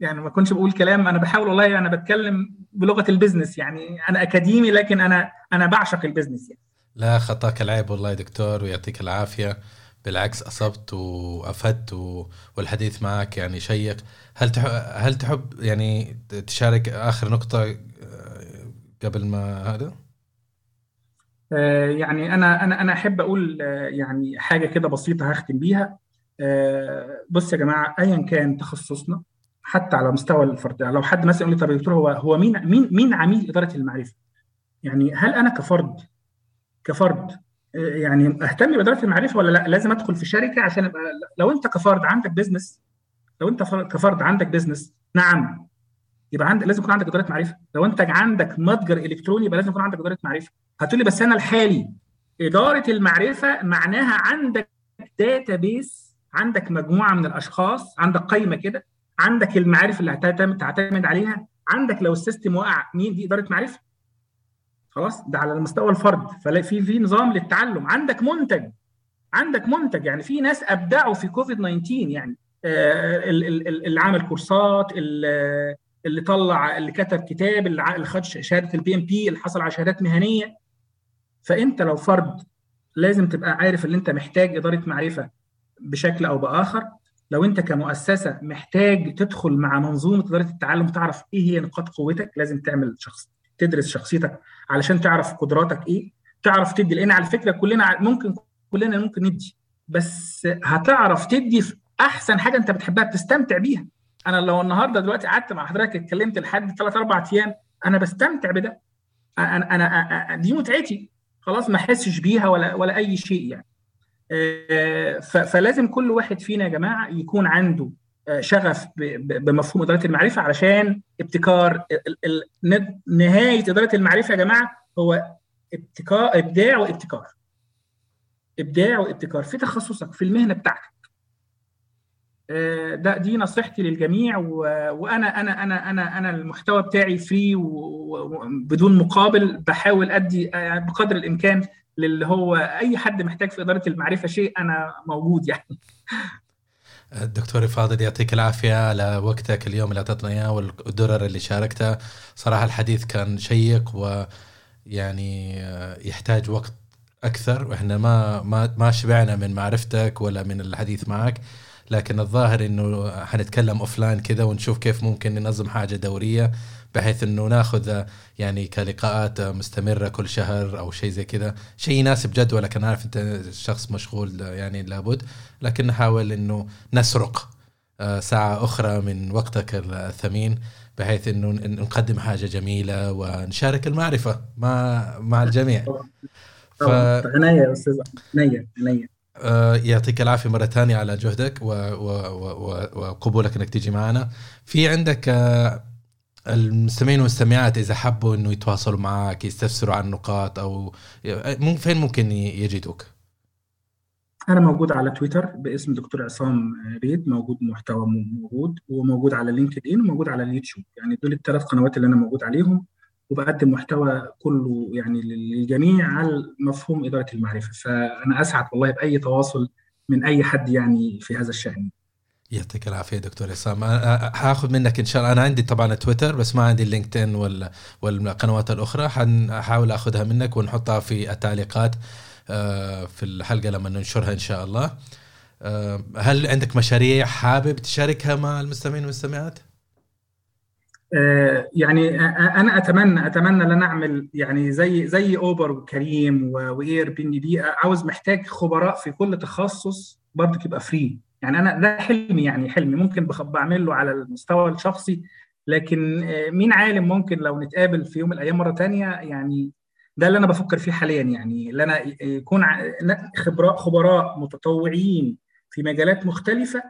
يعني ما كنتش بقول كلام. أنا بحاول والله أنا بتكلم بلغة ال business يعني أنا أكاديمي لكن أنا أنا بعشق ال business يعني. لا خطاك العيب والله يا دكتور ويعطيك العافية. بالعكس أصبت وأفدت والحديث معك يعني شيق. هل تحب هل تحب يعني تشارك آخر نقطة قبل ما هذا؟ آه يعني أنا أنا أنا أحب أقول آه يعني حاجة كده بسيطة هختم بيها آه بص يا جماعة ايا كان تخصصنا حتى على مستوى الفرد لو حد مثلا يقول لي طب يا دكتور هو هو مين مين مين عميل إدارة المعرفة؟ يعني هل أنا كفرد كفرد يعني أهتم بإدارة المعرفة ولا لأ؟ لازم أدخل في شركة عشان أبقى لو أنت كفرد عندك business لو أنت كفرد عندك business نعم يبقى عندك لازم يكون عندك إدارة معرفة. لو أنت عندك متجر إلكتروني يبقى لازم يكون عندك إدارة معرفة. هتقول لي بس أنا الحالي. إدارة المعرفة معناها عندك database عندك مجموعة من الأشخاص عندك قائمه كده عندك المعارف اللي هتعتمد تعتمد عليها. عندك لو ال system وقع مين دي إدارة معرفة؟ خلاص ده على المستوى الفرد. فلا في في نظام للتعلم. عندك منتج. عندك منتج. يعني في ناس أبدعوا في كوفيد 19 يعني آه اللي عمل كورسات اللي طلع اللي كتب كتاب اللي خد شهادة ال PMP اللي حصل على شهادات مهنية. فأنت لو فرد لازم تبقى عارف ان أنت محتاج إدارة معرفة بشكل أو بآخر. لو أنت كمؤسسة محتاج تدخل مع منظومة إدارة التعلم تعرف إيه هي نقاط قوتك لازم تعمل شخص تدرس شخصيتك علشان تعرف قدراتك إيه. تعرف تدي لأن على فكرة كلنا ممكن كلنا ممكن ندي. بس هتعرف تدي في أحسن حاجة أنت بتحبها بتستمتع بيها. أنا لو النهارده دلوقتي قعدت مع حضرتك اتكلمت لحد ثلاث أربع أيام أنا بستمتع بده. أنا أنا دي متعتي. خلاص ما احسش بيها ولا ولا أي شيء يعني. فلازم كل واحد فينا يا جماعة يكون عنده شغف بمفهوم إدارة المعرفة علشان ابتكار نهاية إدارة المعرفة يا جماعة هو ابتكار إبداع وابتكار. إبداع وابتكار. في تخصصك في المهنة بتاعتك. ده دي نصيحتي للجميع وأنا أنا أنا أنا أنا المحتوى بتاعي فري وبدون مقابل بحاول أدي بقدر الإمكان للي هو أي حد محتاج في إدارة المعرفة شيء أنا موجود يعني. الدكتور فاضل يعطيك العافية على وقتك اليوم اللي أعطتنا إياه والدرر اللي شاركتها صراحة الحديث كان شيق ويعني يحتاج وقت أكثر وإحنا ما ما ما شبعنا من معرفتك ولا من الحديث معك. لكن الظاهر إنه حنتكلم اوفلاين كذا ونشوف كيف ممكن ننظم حاجة دورية بحيث إنه ناخذ يعني كلقاءات مستمرة كل شهر أو شيء زي كذا. شيء يناسب جدولك أنا عارف أنت شخص مشغول يعني لابد. لكن نحاول إنه نسرق ساعة أخرى من وقتك الثمين بحيث إنه نقدم حاجة جميلة ونشارك المعرفة مع مع الجميع. ف... عناية يا أستاذ عناية. عناية. آه، يعطيك العافية مرة ثانية على جهدك وقبولك إنك تيجي معنا. في عندك آه، المستمعين والمستمعات إذا حبوا إنه يتواصلوا معك يستفسروا عن نقاط أو مم- فين ممكن يجدوك؟ أنا موجود على تويتر باسم دكتور عصام عبيد موجود محتوى موجود وموجود على LinkedIn وموجود على اليوتيوب. يعني دول الثلاث قنوات اللي أنا موجود عليهم. وبقدم محتوى كله يعني للجميع على مفهوم إدارة المعرفة. فأنا أسعد والله بأي تواصل من أي حد يعني في هذا الشأن. يعطيك العافية دكتور عصام حاخذ منك إن شاء الله. أنا عندي طبعا تويتر بس ما عندي ال LinkedIn وال والقنوات الأخرى. حنحاول أخذها منك ونحطها في التعليقات في الحلقة لما ننشرها إن شاء الله. هل عندك مشاريع حابب تشاركها مع المستمعين والمستمعات؟ آه، يعني آه، أنا أتمنى أتمنى إن أعمل يعني زي زي أوبر وكريم و Airbnb عاوز محتاج خبراء في كل تخصص برضه يبقى free يعني أنا ده حلمي يعني حلمي. ممكن بعمل له على المستوى الشخصي. لكن آه، مين عالم ممكن لو نتقابل في يوم من الأيام مرة تانية؟ يعني ده اللي أنا بفكر فيه حاليا يعني. اللي أنا يكون خبراء خبراء متطوعين في مجالات مختلفة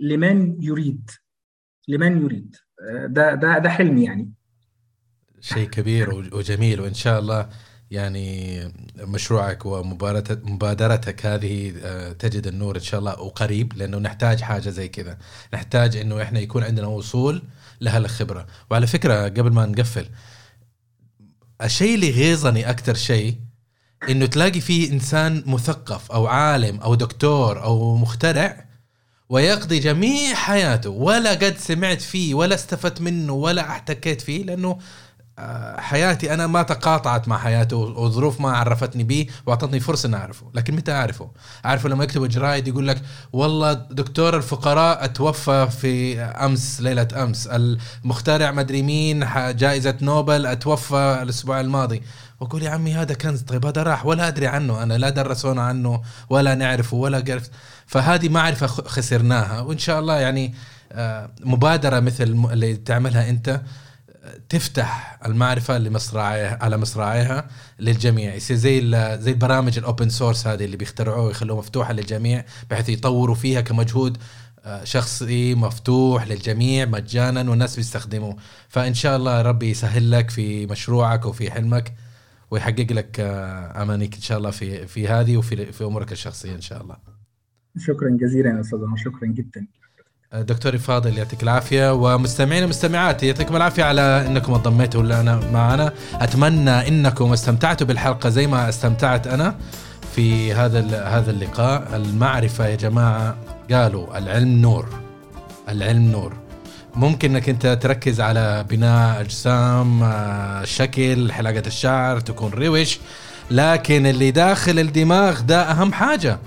لمن يريد. لمن يريد. آه، ده ده ده حلمي يعني. شيء كبير وجميل وإن شاء الله يعني مشروعك ومبادرتك هذه آه، تجد النور إن شاء الله وقريب لأنه نحتاج حاجة زي كذا. نحتاج إنه إحنا يكون عندنا وصول لهالخبره وعلى فكرة قبل ما نقفل الشيء اللي غيظني أكثر شيء إنه تلاقي فيه إنسان مثقف أو عالم أو دكتور أو مخترع ويقضي جميع حياته. ولا قد سمعت فيه ولا استفدت منه ولا احتكيت فيه لأنه آه، حياتي أنا ما تقاطعت مع حياته وظروف ما عرفتني به وأعطتني فرصة ان أعرفه، لكن متى أعرفه؟ أعرفه لما يكتبوا جرايد يقول لك والله دكتور الفقراء توفى في أمس ليلة أمس، المخترع مدري مين جائزة نوبل أتوفى الأسبوع الماضي، وأقول يا عمي هذا كنز. طيب هذا راح. ولا أدري عنه أنا. لا درسونا عنه ولا نعرفه ولا قرف فهذه معرفة خسرناها. وإن شاء الله يعني آه، مبادرة مثل اللي تعملها أنت تفتح المعرفة لمصراعيها على مصراعيها للجميع. يصير زي زي البرامج ال open source هذه اللي بيخترعوها ويخلوها مفتوحة للجميع بحيث يطوروا فيها كمجهود آه، شخصي مفتوح للجميع مجانا والناس بيستخدموه. فإن شاء الله ربي يسهل لك في مشروعك وفي حلمك ويحقق لك آه، أمانيك إن شاء الله في في هذه وفي في أمورك الشخصية إن شاء الله. شكرا جزيلا يا أستاذ شكرا جدا. دكتوري فاضل يعطيك العافية. ومستمعين ومستمعات يعطيكم العافية على إنكم انضميتوا لنا معنا. أتمنى إنكم استمتعتوا بالحلقة زي ما استمتعت أنا في هذا هذا اللقاء. المعرفة يا جماعة قالوا العلم نور العلم نور. ممكن إنك أنت تركز على بناء أجسام آه، شكل حلاقة الشعر تكون روش لكن اللي داخل الدماغ ده أهم حاجة.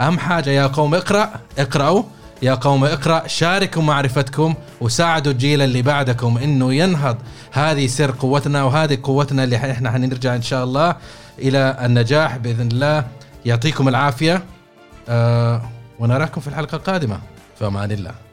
أهم حاجة يا قوم اقرأ اقرأوا. يا قوم اقرأ شاركوا معرفتكم وساعدوا الجيل اللي بعدكم إنه ينهض. هذه سر قوتنا وهذه قوتنا اللي إحنا حنرجع إن شاء الله إلى النجاح بإذن الله. يعطيكم العافية. آه ونراكم في الحلقة القادمة. في أمان الله.